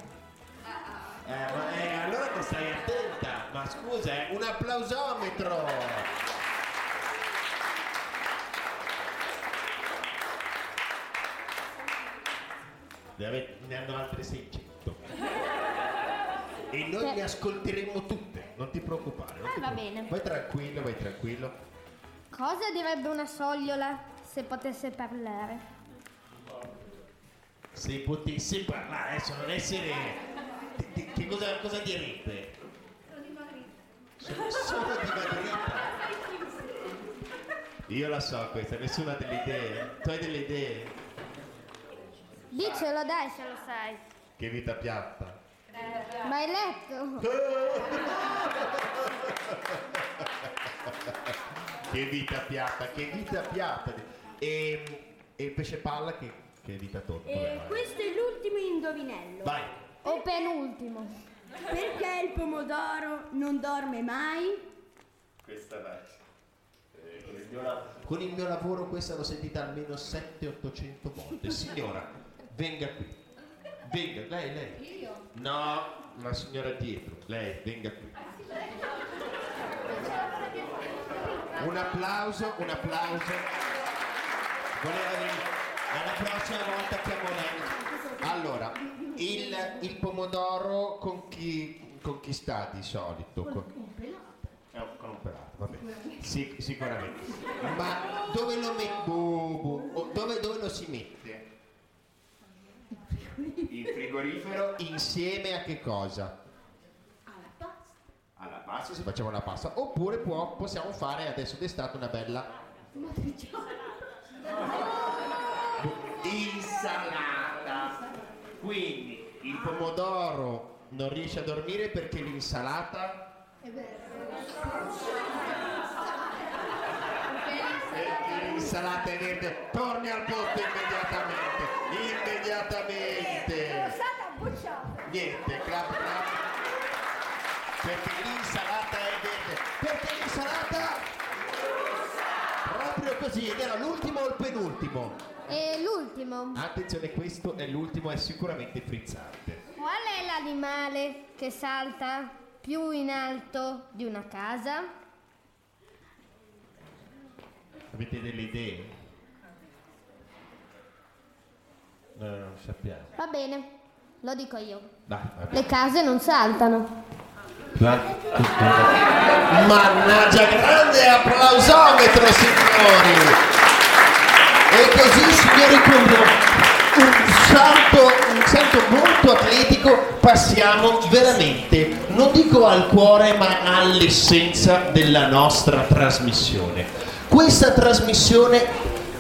Eh, ma, eh, allora che stai attenta. Ma scusa, eh, un applausometro. Ne, ave- ne hanno altre 600. E noi ne ascolteremo tutte, non ti preoccupare. non Ah, ti va preoccupare. bene. Vai tranquillo, vai tranquillo. Cosa direbbe una sogliola se potesse parlare? Se potessi parlare, adesso non essere. Che, cosa, cosa direbbe? Sono solo dimagrita. Io la so questa, nessuno ha delle idee. Tu hai delle idee? Dicelo dai se lo sai. Che vita piatta. Ma hai letto? che vita piatta, che vita piatta. E, e il pesce palla che, che vita tonda. E vai. questo è l'ultimo indovinello. Vai. O penultimo. Perché il pomodoro non dorme mai? Questa vai. Eh, con, il mio con il mio lavoro questa l'ho sentita almeno 700-800 volte. Signora, venga qui. Venga, lei, lei. Io? No, la signora dietro. Lei, venga qui. Un applauso, un applauso. Voleva venire. Alla prossima volta chiamo lei. Allora, il, il pomodoro con chi, con chi sta di solito? Con- eh, con un pelato, vabbè. Sì, sicuramente. Ma dove lo metto? Dove, dove lo si mette? In frigorifero insieme a che cosa? Alla pasta, se facciamo la pasta. Oppure può- possiamo fare adesso d'estate una bella insalata. Quindi il pomodoro non riesce a dormire perché l'insalata perché l'insalata è verde. Torni al posto immediatamente. Immediatamente. Niente, clap clap. Perché l'insalata è verde. Perché l'insalata proprio così ed era l'ultimo o il penultimo? E l'ultimo. Attenzione, questo è l'ultimo, è sicuramente frizzante. Qual è l'animale che salta più in alto di una casa? Avete delle idee? No, non sappiamo. Va bene, lo dico io. Dai. Le case non saltano. Mannaggia, grande applausometro, signori! E così, signori, con un salto, un salto molto atletico passiamo veramente, non dico al cuore, ma all'essenza della nostra trasmissione. Questa trasmissione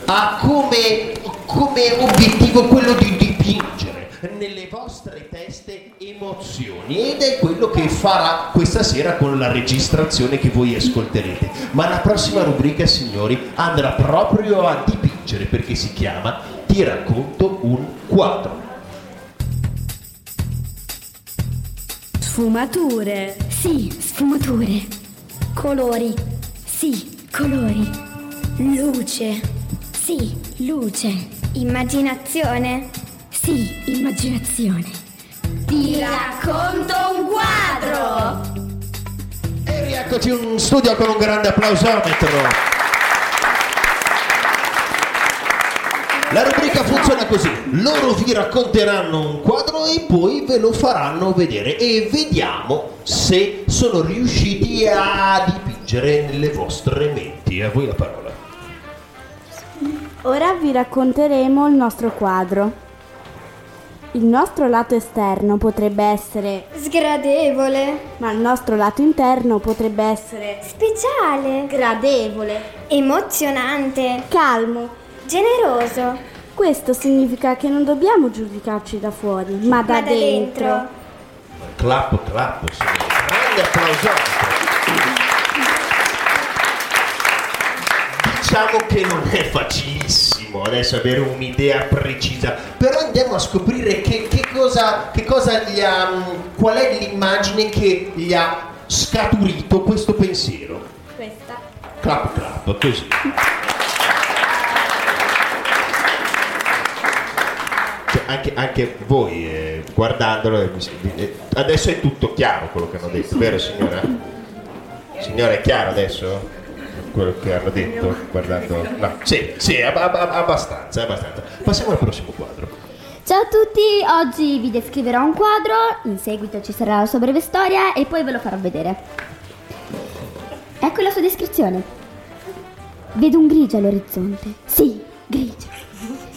ha come, come obiettivo quello di dipingere nelle vostre teste emozioni ed è quello che farà questa sera con la registrazione che voi ascolterete. Ma la prossima rubrica, signori, andrà proprio a dipingere perché si chiama Ti racconto un quadro. Sfumature. Sì, sfumature. Colori. Sì, colori. Luce. Sì, luce. Immaginazione. Sì, immaginazione. Ti racconto un quadro! E Eccoci in studio con un grande applausometro. La rubrica funziona così, loro vi racconteranno un quadro e poi ve lo faranno vedere e vediamo se sono riusciti a dipingere nelle vostre menti. A voi la parola. Ora vi racconteremo il nostro quadro. Il nostro lato esterno potrebbe essere Sgradevole. ma il nostro lato interno potrebbe essere Speciale. gradevole, Emozionante. calmo. Generoso. Questo significa che non dobbiamo giudicarci da fuori, ma da, Ma da dentro. dentro. Clap, clap, signori. grande applausometro. Diciamo che non è facilissimo adesso avere un'idea precisa, però andiamo a scoprire che, che cosa, che cosa gli ha, qual è l'immagine che gli ha scaturito questo pensiero. Questa. Clap, clap, così. Cioè, anche, anche voi eh, guardandolo, eh, eh, adesso è tutto chiaro quello che hanno detto, vero signora? Signora è chiaro adesso? Quello che hanno detto guardando... No, sì, sì, ab- ab- ab- abbastanza, abbastanza. Passiamo al prossimo quadro. Ciao a tutti, oggi vi descriverò un quadro, in seguito ci sarà la sua breve storia e poi ve lo farò vedere. Ecco la sua descrizione. Vedo un grigio all'orizzonte. Sì, grigio.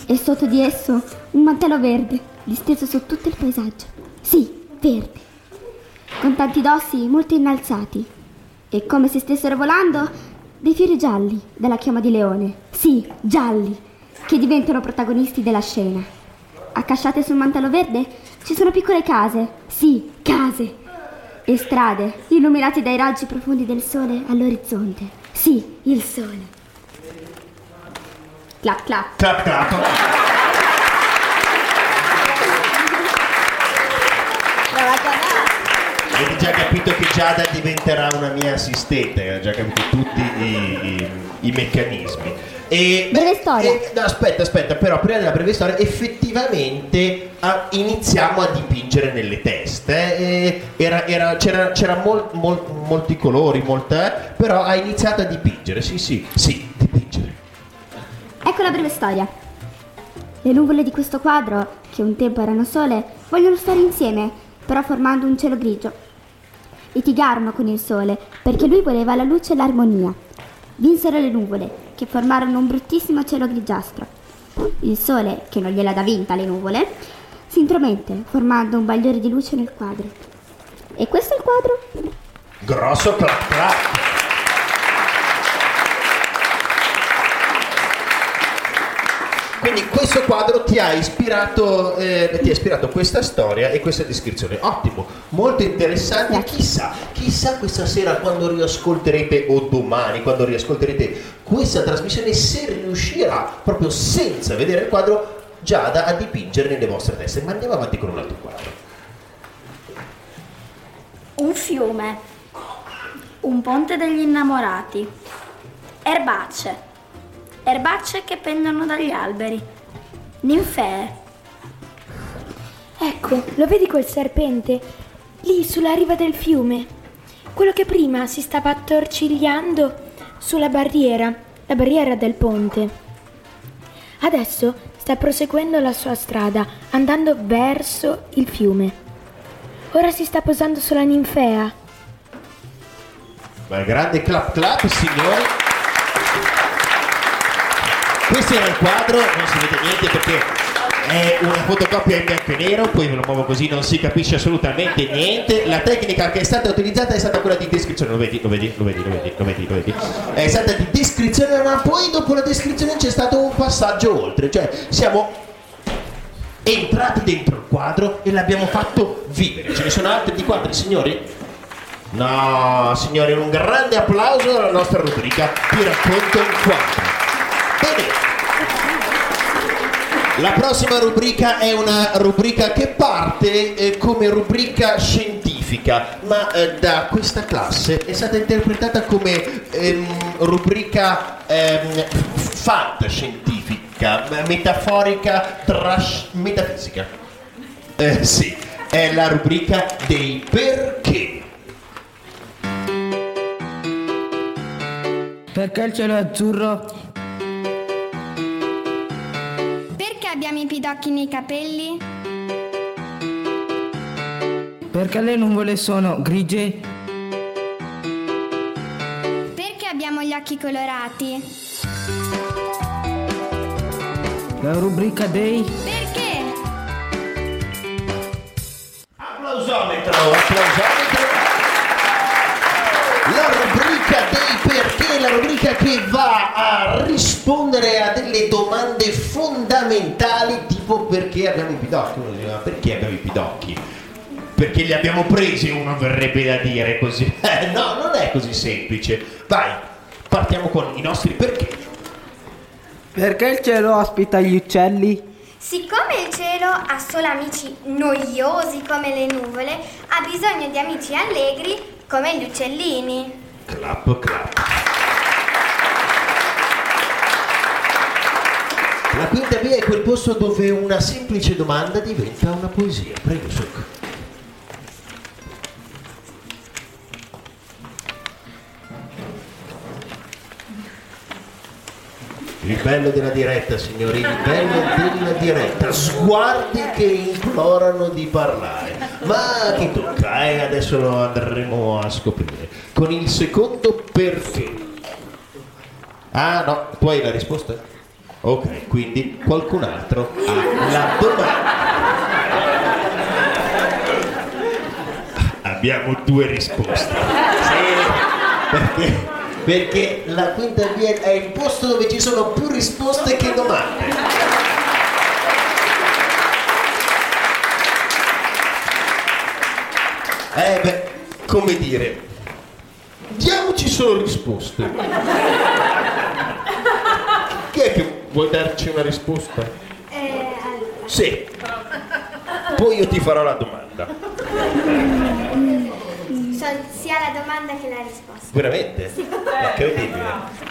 E sotto di esso un mantello verde, disteso su tutto il paesaggio. Sì, verde. Con tanti dossi molto innalzati. E come se stessero volando dei fiori gialli dalla chioma di leone. Sì, gialli, che diventano protagonisti della scena. Accasciate sul mantello verde ci sono piccole case. Sì, case. E strade illuminate dai raggi profondi del sole all'orizzonte. Sì, il sole. Clap clap. Clap, clap. Avete già capito che Giada diventerà una mia assistente, ha già capito tutti i, i- i meccanismi. E, Breve storia. e- no, aspetta, aspetta, però prima della breve storia effettivamente ah, iniziamo a dipingere nelle teste. eh, era- era- c'era c'era mol- mol- molti colori, molte, però ha iniziato a dipingere, sì sì, sì, dipingere. Ecco la breve storia. Le nuvole di questo quadro, che un tempo erano sole, vogliono stare insieme, però formando un cielo grigio. Litigarono con il sole perché lui voleva la luce e l'armonia. Vinsero le nuvole, che formarono un bruttissimo cielo grigiastro. Il sole, che non gliela dà vinta alle nuvole, si intromette, formando un bagliore di luce nel quadro. E questo è il quadro? Grosso clap clap. Quindi questo quadro ti ha ispirato, eh, ti ha ispirato questa storia e questa descrizione. Ottimo, molto interessante. Chissà, chissà questa sera quando riascolterete o domani quando riascolterete questa trasmissione se riuscirà proprio senza vedere il quadro Giada a dipingere nelle vostre teste. Ma andiamo avanti con un altro quadro. Un fiume. Un ponte degli innamorati. Erbacce. Erbacce che pendono dagli alberi. Ninfee. Ecco, lo vedi quel serpente? Lì sulla riva del fiume. Quello che prima si stava attorcigliando sulla barriera, la barriera del ponte. Adesso sta proseguendo la sua strada, andando verso il fiume. Ora si sta posando sulla ninfea. Ma grande clap clap, signori. Questo era il quadro, non si vede niente perché è una fotocopia in bianco e nero, poi ve lo muovo così, non si capisce assolutamente niente. La tecnica che è stata utilizzata è stata quella di descrizione, lo vedi, lo vedi, lo vedi, lo vedi, lo vedi, lo vedi. È stata di descrizione, ma poi dopo la descrizione c'è stato un passaggio oltre, cioè siamo entrati dentro il quadro e l'abbiamo fatto vivere. Ce ne sono altri di quadri, signori? No, signori, un grande applauso alla nostra rubrica Ti racconto un quadro. Bene. La prossima rubrica è una rubrica che parte eh, come rubrica scientifica, ma eh, da questa classe è stata interpretata come ehm, rubrica ehm, fantascientifica, metaforica, trash, metafisica. Eh, sì, è la rubrica dei perché. Perché il cielo è azzurro? Abbiamo i pidocchi nei capelli? Perché le nuvole sono grigie? Perché abbiamo gli occhi colorati? La rubrica dei... Perché? Applausometro, applausometro. La rubrica la che va a rispondere a delle domande fondamentali tipo perché abbiamo i pidocchi. Uno dice, "Ma perché abbiamo i pidocchi? Perché li abbiamo presi, uno verrebbe da dire così. Eh, no, non è così semplice. Vai, partiamo con i nostri perché. Perché il cielo ospita gli uccelli? Siccome il cielo ha solo amici noiosi come le nuvole, ha bisogno di amici allegri come gli uccellini. Clap, clap. La quinta via è quel posto dove una semplice domanda diventa una poesia. Prego, Suc. Il bello della diretta, signori, il bello della diretta. Sguardi che implorano di parlare. Ma chi tocca? Eh, adesso lo andremo a scoprire. Con il secondo perché. Ah no, tu hai la risposta? Ok, quindi qualcun altro ha la domanda. Abbiamo due risposte. Sì, perché, perché la quinta via è il posto dove ci sono più risposte che domande. Eh beh, come dire, solo risposte. Chi è che vuoi darci una risposta? Eh, Sì. Poi io ti farò la domanda. sia la domanda che la risposta. Veramente? Incredibile.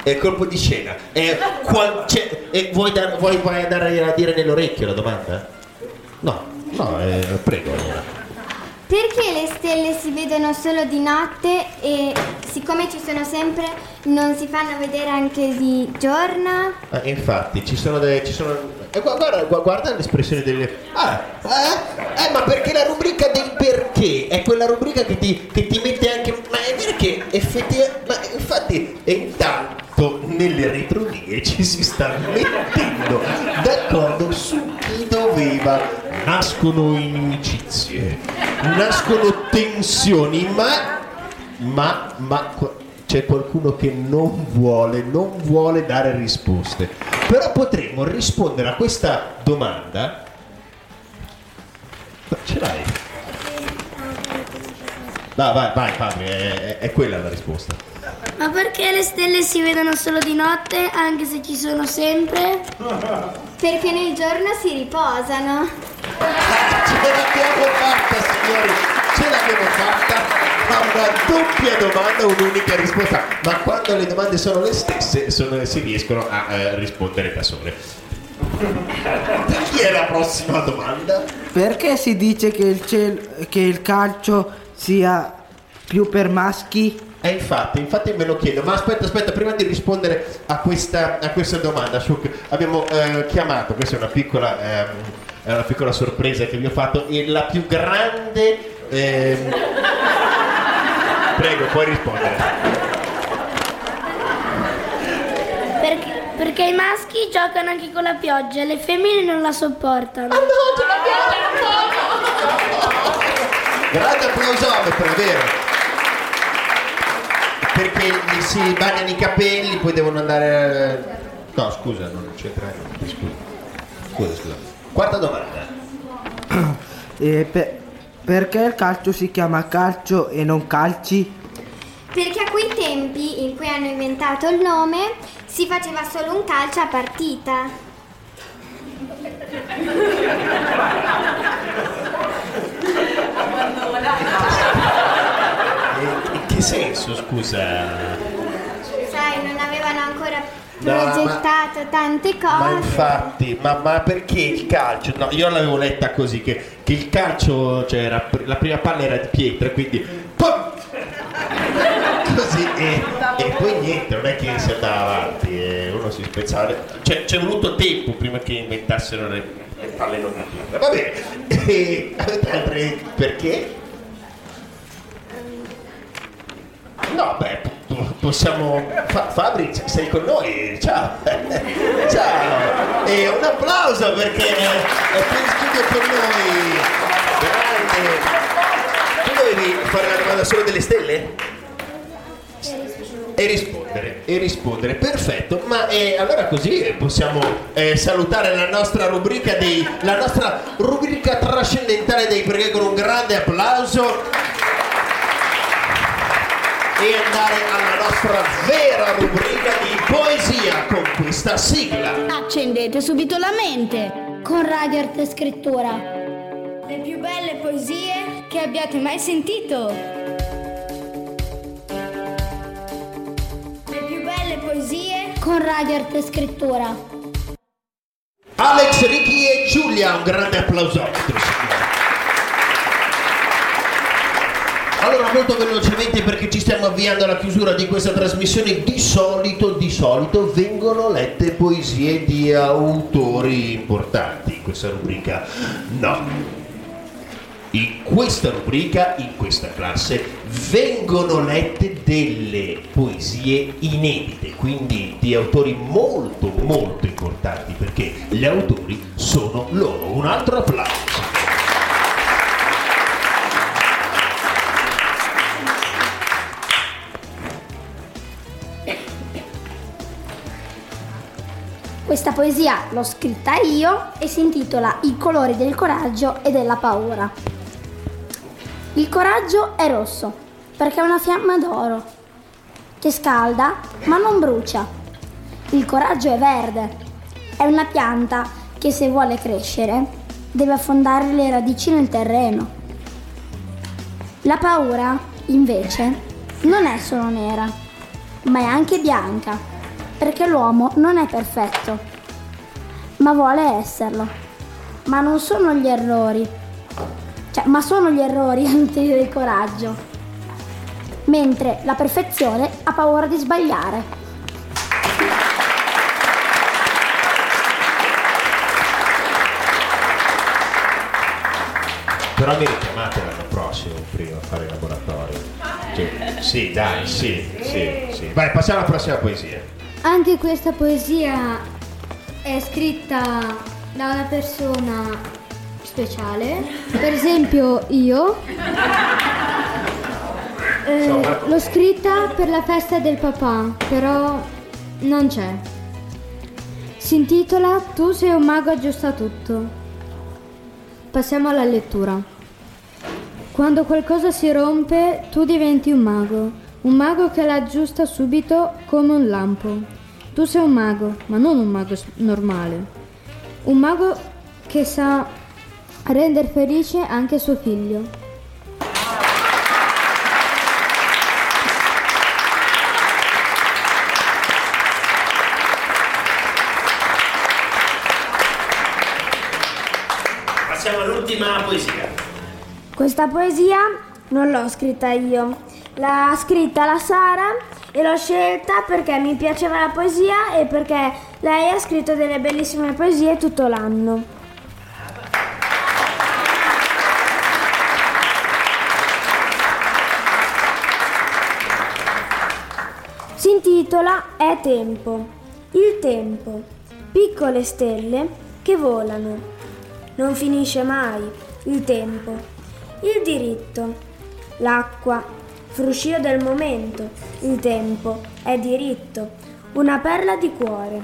È colpo di scena. E qual- cioè, e vuoi, dar- vuoi- vuoi andare a dire nell'orecchio la domanda? No, no, eh, prego allora. Perché le stelle si vedono solo di notte e siccome ci sono sempre non si fanno vedere anche di giorno? Ah, infatti, ci sono delle. Ci sono... eh, gu- guarda, gu- guarda l'espressione delle. Ah, eh? Eh, ma perché la rubrica del perché è quella rubrica che ti, che ti mette anche. Ma è vero che effettivamente. Ma infatti, e intanto nelle retrolie ci si sta mettendo d'accordo su chi doveva. Nascono inimicizie, nascono tensioni, ma. Ma, ma c'è qualcuno che non vuole, non vuole dare risposte. Però potremmo rispondere a questa domanda. Ma Ce l'hai? Vai, vai, vai Fabio, è, è- è quella la risposta. Ma perché le stelle si vedono solo di notte, anche se ci sono sempre? Perché nel giorno si riposano. Ce l'abbiamo fatta, signori, ce l'abbiamo fatta. A una doppia domanda, un'unica risposta. Ma quando le domande sono le stesse, sono- si riescono a eh, rispondere da sole. Chi è la prossima domanda? Perché si dice che il, cielo, che il calcio sia più per maschi? Eh, infatti, infatti me lo chiedo, ma aspetta, aspetta, prima di rispondere a questa, a questa domanda, Shuk, abbiamo eh, chiamato, questa è una piccola, ehm, è una piccola sorpresa che vi ho fatto, e la più grande... ehm, Prego, puoi rispondere. Perché, perché i maschi giocano anche con la pioggia le femmine non la sopportano. Grande applausometro, è vero. Perché gli si bagnano i capelli, poi devono andare... No, scusa, non c'entra niente, scusa. Scusa, scusa. Quarta domanda. E per- perché il calcio si chiama calcio e non calci? Perché a quei tempi in cui hanno inventato il nome si faceva solo un calcio a partita. E- in che senso, scusa? Sai, non avevano ancora No, ma- tante Ma cose. infatti, ma, ma perché il calcio? No, io l'avevo letta così, che, che il calcio, cioè era- la prima palla era di pietra, quindi pum! così e, E poi niente, non è che si andava avanti, eh, uno si spezzava. Cioè, c'è voluto tempo prima che inventassero le, le palle non native. Va bene, e altre perché? No, beh, possiamo. Fa- Fabri, sei con noi? Ciao! Ciao! E un applauso perché è qui in studio con noi. Grande! Tu dovevi fare la domanda solo delle stelle? E rispondere, e rispondere, perfetto, ma eh, allora così possiamo eh, salutare la nostra rubrica dei, la nostra rubrica trascendentale dei perché con un grande applauso e andare alla nostra vera rubrica di poesia con questa sigla. Accendete subito la mente con Radio Arte e Scrittura. Le più belle poesie che abbiate mai sentito. Le più belle poesie con Radio Arte e Scrittura. Alex, Ricky e Giulia, un grande applausotto. signori. Allora, molto velocemente perché ci stiamo avviando alla chiusura di questa trasmissione, di solito, di solito vengono lette poesie di autori importanti in questa rubrica. No. In questa rubrica, in questa classe, vengono lette delle poesie inedite, quindi di autori molto molto importanti, perché gli autori sono loro. Un altro applauso. Questa poesia l'ho scritta io e si intitola I colori del coraggio e della paura. Il coraggio è rosso perché è una fiamma d'oro che scalda ma non brucia. Il coraggio è verde, è una pianta che se vuole crescere deve affondare le radici nel terreno. La paura, invece, non è solo nera, ma è anche bianca, perché l'uomo non è perfetto, ma vuole esserlo. Ma non sono gli errori, cioè, ma sono gli errori a nutrire il coraggio, mentre la perfezione ha paura di sbagliare. Però mi richiamate l'anno prossimo prima a fare il laboratorio. Cioè, sì, dai, sì, sì, sì. Vai, passiamo alla prossima poesia. Anche questa poesia è scritta da una persona speciale, per esempio io. Eh, l'ho scritta per la festa del papà, però non c'è. Si intitola Tu sei un mago aggiusta tutto. Passiamo alla lettura. Quando qualcosa si rompe, tu diventi un mago. Un mago che la aggiusta subito come un lampo. Tu sei un mago, ma non un mago normale. Un mago che sa rendere felice anche suo figlio. Passiamo all'ultima poesia. Questa poesia non l'ho scritta io, l'ha scritta la Sara e l'ho scelta perché mi piaceva la poesia e perché lei ha scritto delle bellissime poesie tutto l'anno. Si intitola È tempo. Il tempo. Piccole stelle che volano. Non finisce mai il tempo. Il diritto. L'acqua. Fruscio del momento. Il tempo è diritto. Una perla di cuore.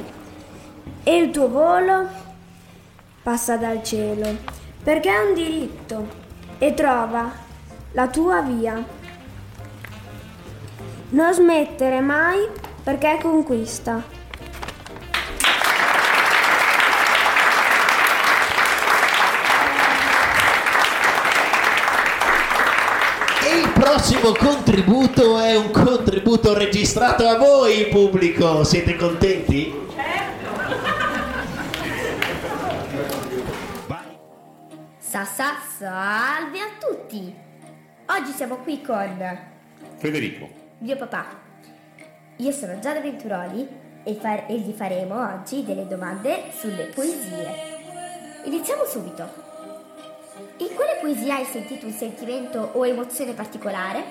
E il tuo volo passa dal cielo. Perché è un diritto. E trova la tua via. Non smettere mai perché conquista. Prossimo contributo è un contributo registrato a voi, pubblico. Siete contenti? Sa sa salve a tutti! Oggi siamo qui con Federico, mio papà Io sono Giada Venturoli e, far- e gli faremo oggi delle domande sulle poesie. Iniziamo subito. In quale poesia hai sentito un sentimento o emozione particolare?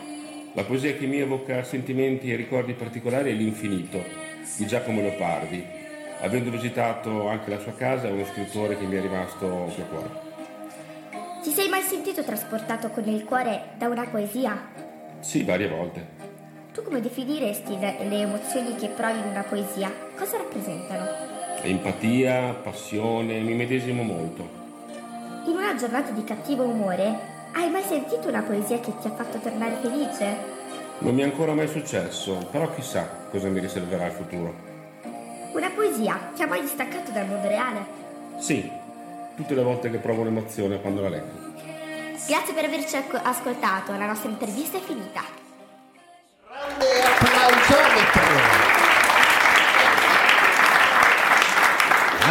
La poesia che mi evoca sentimenti e ricordi particolari è L'infinito di Giacomo Leopardi. Avendo visitato anche la sua casa, è uno scrittore che mi è rimasto più a cuore. Ti sei mai sentito trasportato con il cuore da una poesia? Sì, varie volte. Tu come definiresti le, le emozioni che provi in una poesia? Cosa rappresentano? Empatia, passione, mi medesimo molto. In una giornata di cattivo umore, hai mai sentito una poesia che ti ha fatto tornare felice? Non mi è ancora mai successo, però chissà cosa mi riserverà il futuro. Una poesia ti ha mai distaccato dal mondo reale? Sì, tutte le volte che provo un'emozione quando la leggo. Grazie per averci ascoltato, la nostra intervista è finita.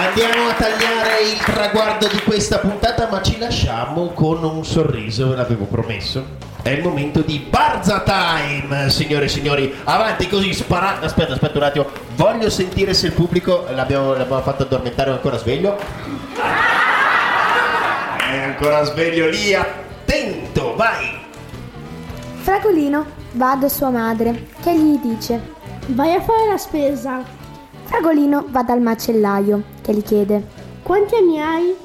Andiamo a tagliare il traguardo di questa puntata, ma ci lasciamo con un sorriso, ve l'avevo promesso. È il momento di Barza Time, signore e signori. Avanti così, sparate. Aspetta, aspetta un attimo. Voglio sentire se il pubblico l'abbiamo, l'abbiamo fatto addormentare o ancora sveglio. È ancora sveglio lì, attento, vai. Fragolino va da sua madre, che gli dice: Vai a fare la spesa. Fragolino va dal macellaio, che gli chiede: Quanti anni hai?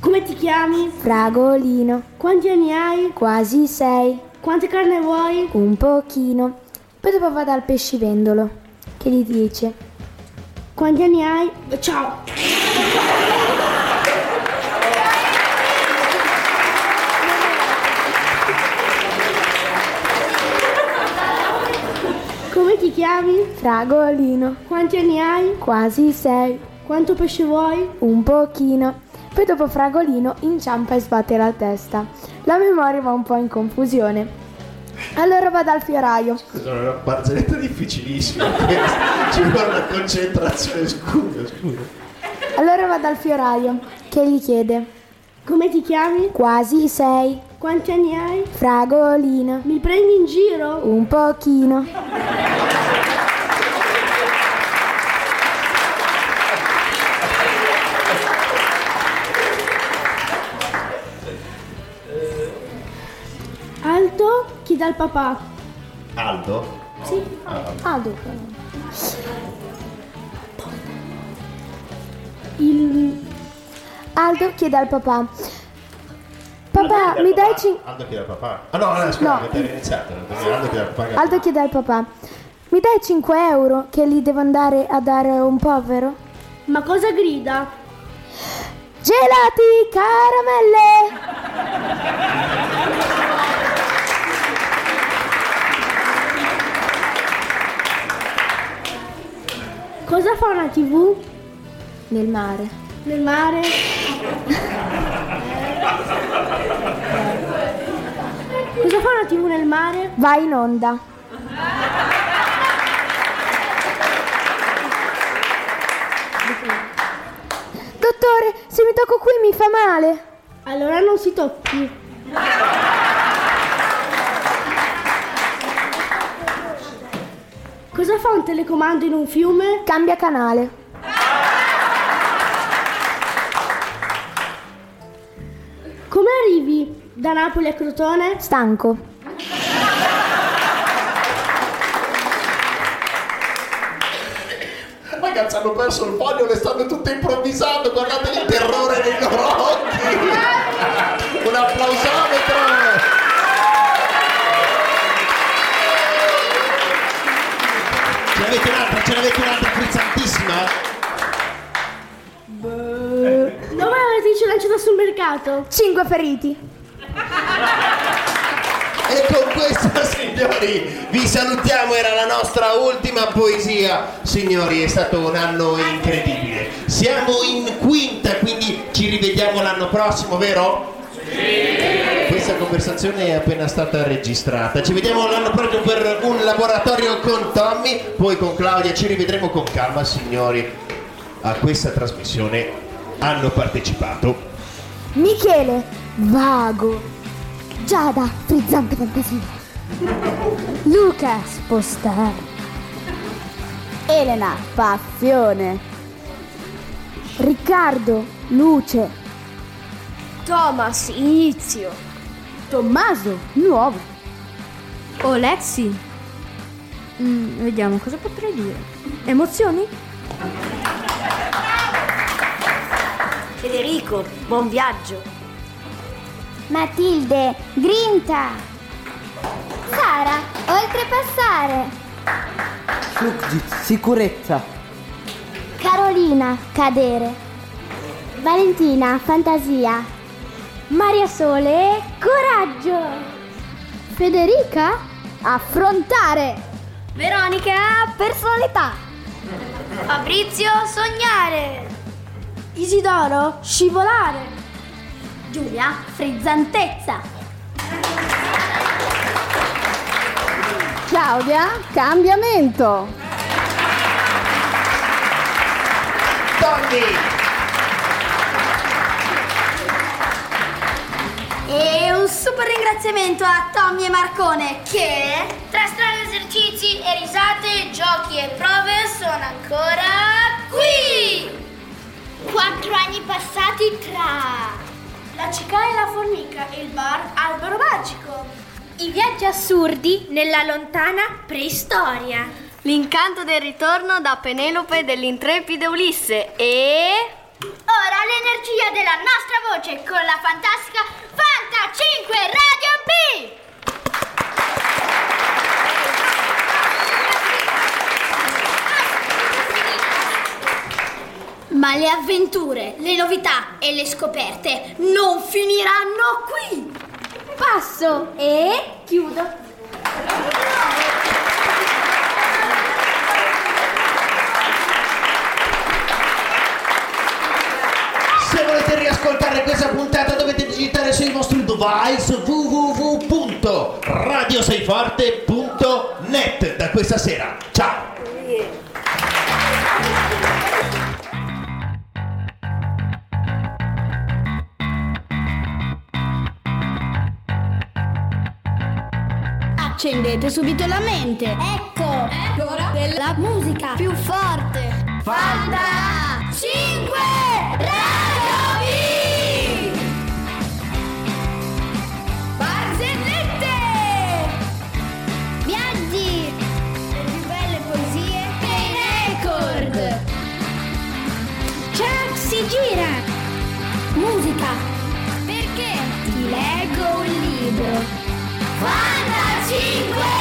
Come ti chiami? Fragolino, Quanti anni hai? quasi sei, Quante carne vuoi? un pochino. Poi dopo va dal pescivendolo, che gli dice: Quanti anni hai? Ciao. Fragolino, Quanti anni hai? quasi sei, Quanto pesce vuoi? un pochino. Poi dopo Fragolino inciampa e sbatte la testa. La memoria va un po' in confusione. Allora va dal fioraio. Scusa, è una barzelletta difficilissima. Ci vuole una concentrazione, scusa, scusa. Allora va dal fioraio, che gli chiede: Come ti chiami? Quasi sei, Quanti anni hai? Fragolino, Mi prendi in giro? un pochino. Il papà? Aldo? Sì. Ah, Aldo. Il... Aldo chiede al papà: Papà, mi dai cin- Aldo chiede al papà. Ah no, no, scusa, No. avete iniziato. perché Aldo chiede al papà. Aldo chiede al papà: Mi dai 5 euro che li devo andare a dare a un povero? Ma cosa grida? Gelati, caramelle! Cosa fa una tv? Nel mare. Nel mare? Cosa fa una tv nel mare? Va in onda. Dottore, se mi tocco qui mi fa male. Allora non si tocchi. Cosa fa un telecomando in un fiume? Cambia canale. Come arrivi da Napoli a Crotone? Stanco. Ragazzi hanno perso il foglio, le stanno tutte improvvisando, guardate il terrore nei loro occhi. Un applausometro. N'avete un'altra, ce n'avete un'altra frizzantissima? Dove l'avete lanciata sul mercato? 5 feriti. E con questo, signori, vi salutiamo. Era la nostra ultima poesia. Signori, è stato un anno incredibile. Siamo in quinta, quindi ci rivediamo l'anno prossimo, vero? Questa conversazione è appena stata registrata. Ci vediamo l'anno prossimo per un laboratorio con Tommy, poi con Claudia. Ci rivedremo con calma, signori. A questa trasmissione hanno partecipato Michele, vago. Giada, frizzante fantasia. Luca, spostare. Elena, passione. Riccardo, luce. Thomas, inizio. Tommaso, nuovo. Oh, Lexi. Mm, vediamo cosa potrei dire. Emozioni? Federico, buon viaggio. Matilde, grinta. Sara, oltrepassare. Fluxit, sicurezza. Carolina, cadere. Valentina, fantasia. Maria Sole, coraggio. Federica, affrontare. Veronica, personalità. Fabrizio, sognare. Isidoro, scivolare. Giulia, frizzantezza. Claudia, cambiamento. Tony! Super ringraziamento a Tommy e Marcone che tra strani esercizi e risate, giochi e prove sono ancora qui! Quattro anni passati tra La cicala e la formica e il bar Albero Magico. i viaggi assurdi nella lontana preistoria. L'incanto del ritorno da Penelope dell'intrepido Ulisse e... Ora l'energia della nostra voce con la fantastica Fanta 5 Radio B! Ma le avventure, le novità e le scoperte non finiranno qui! Passo e chiudo. Vostri device www.radioseiforte.net da questa sera. Ciao! Accendete subito la mente. Ecco, della musica più forte. Fanta 5 Perché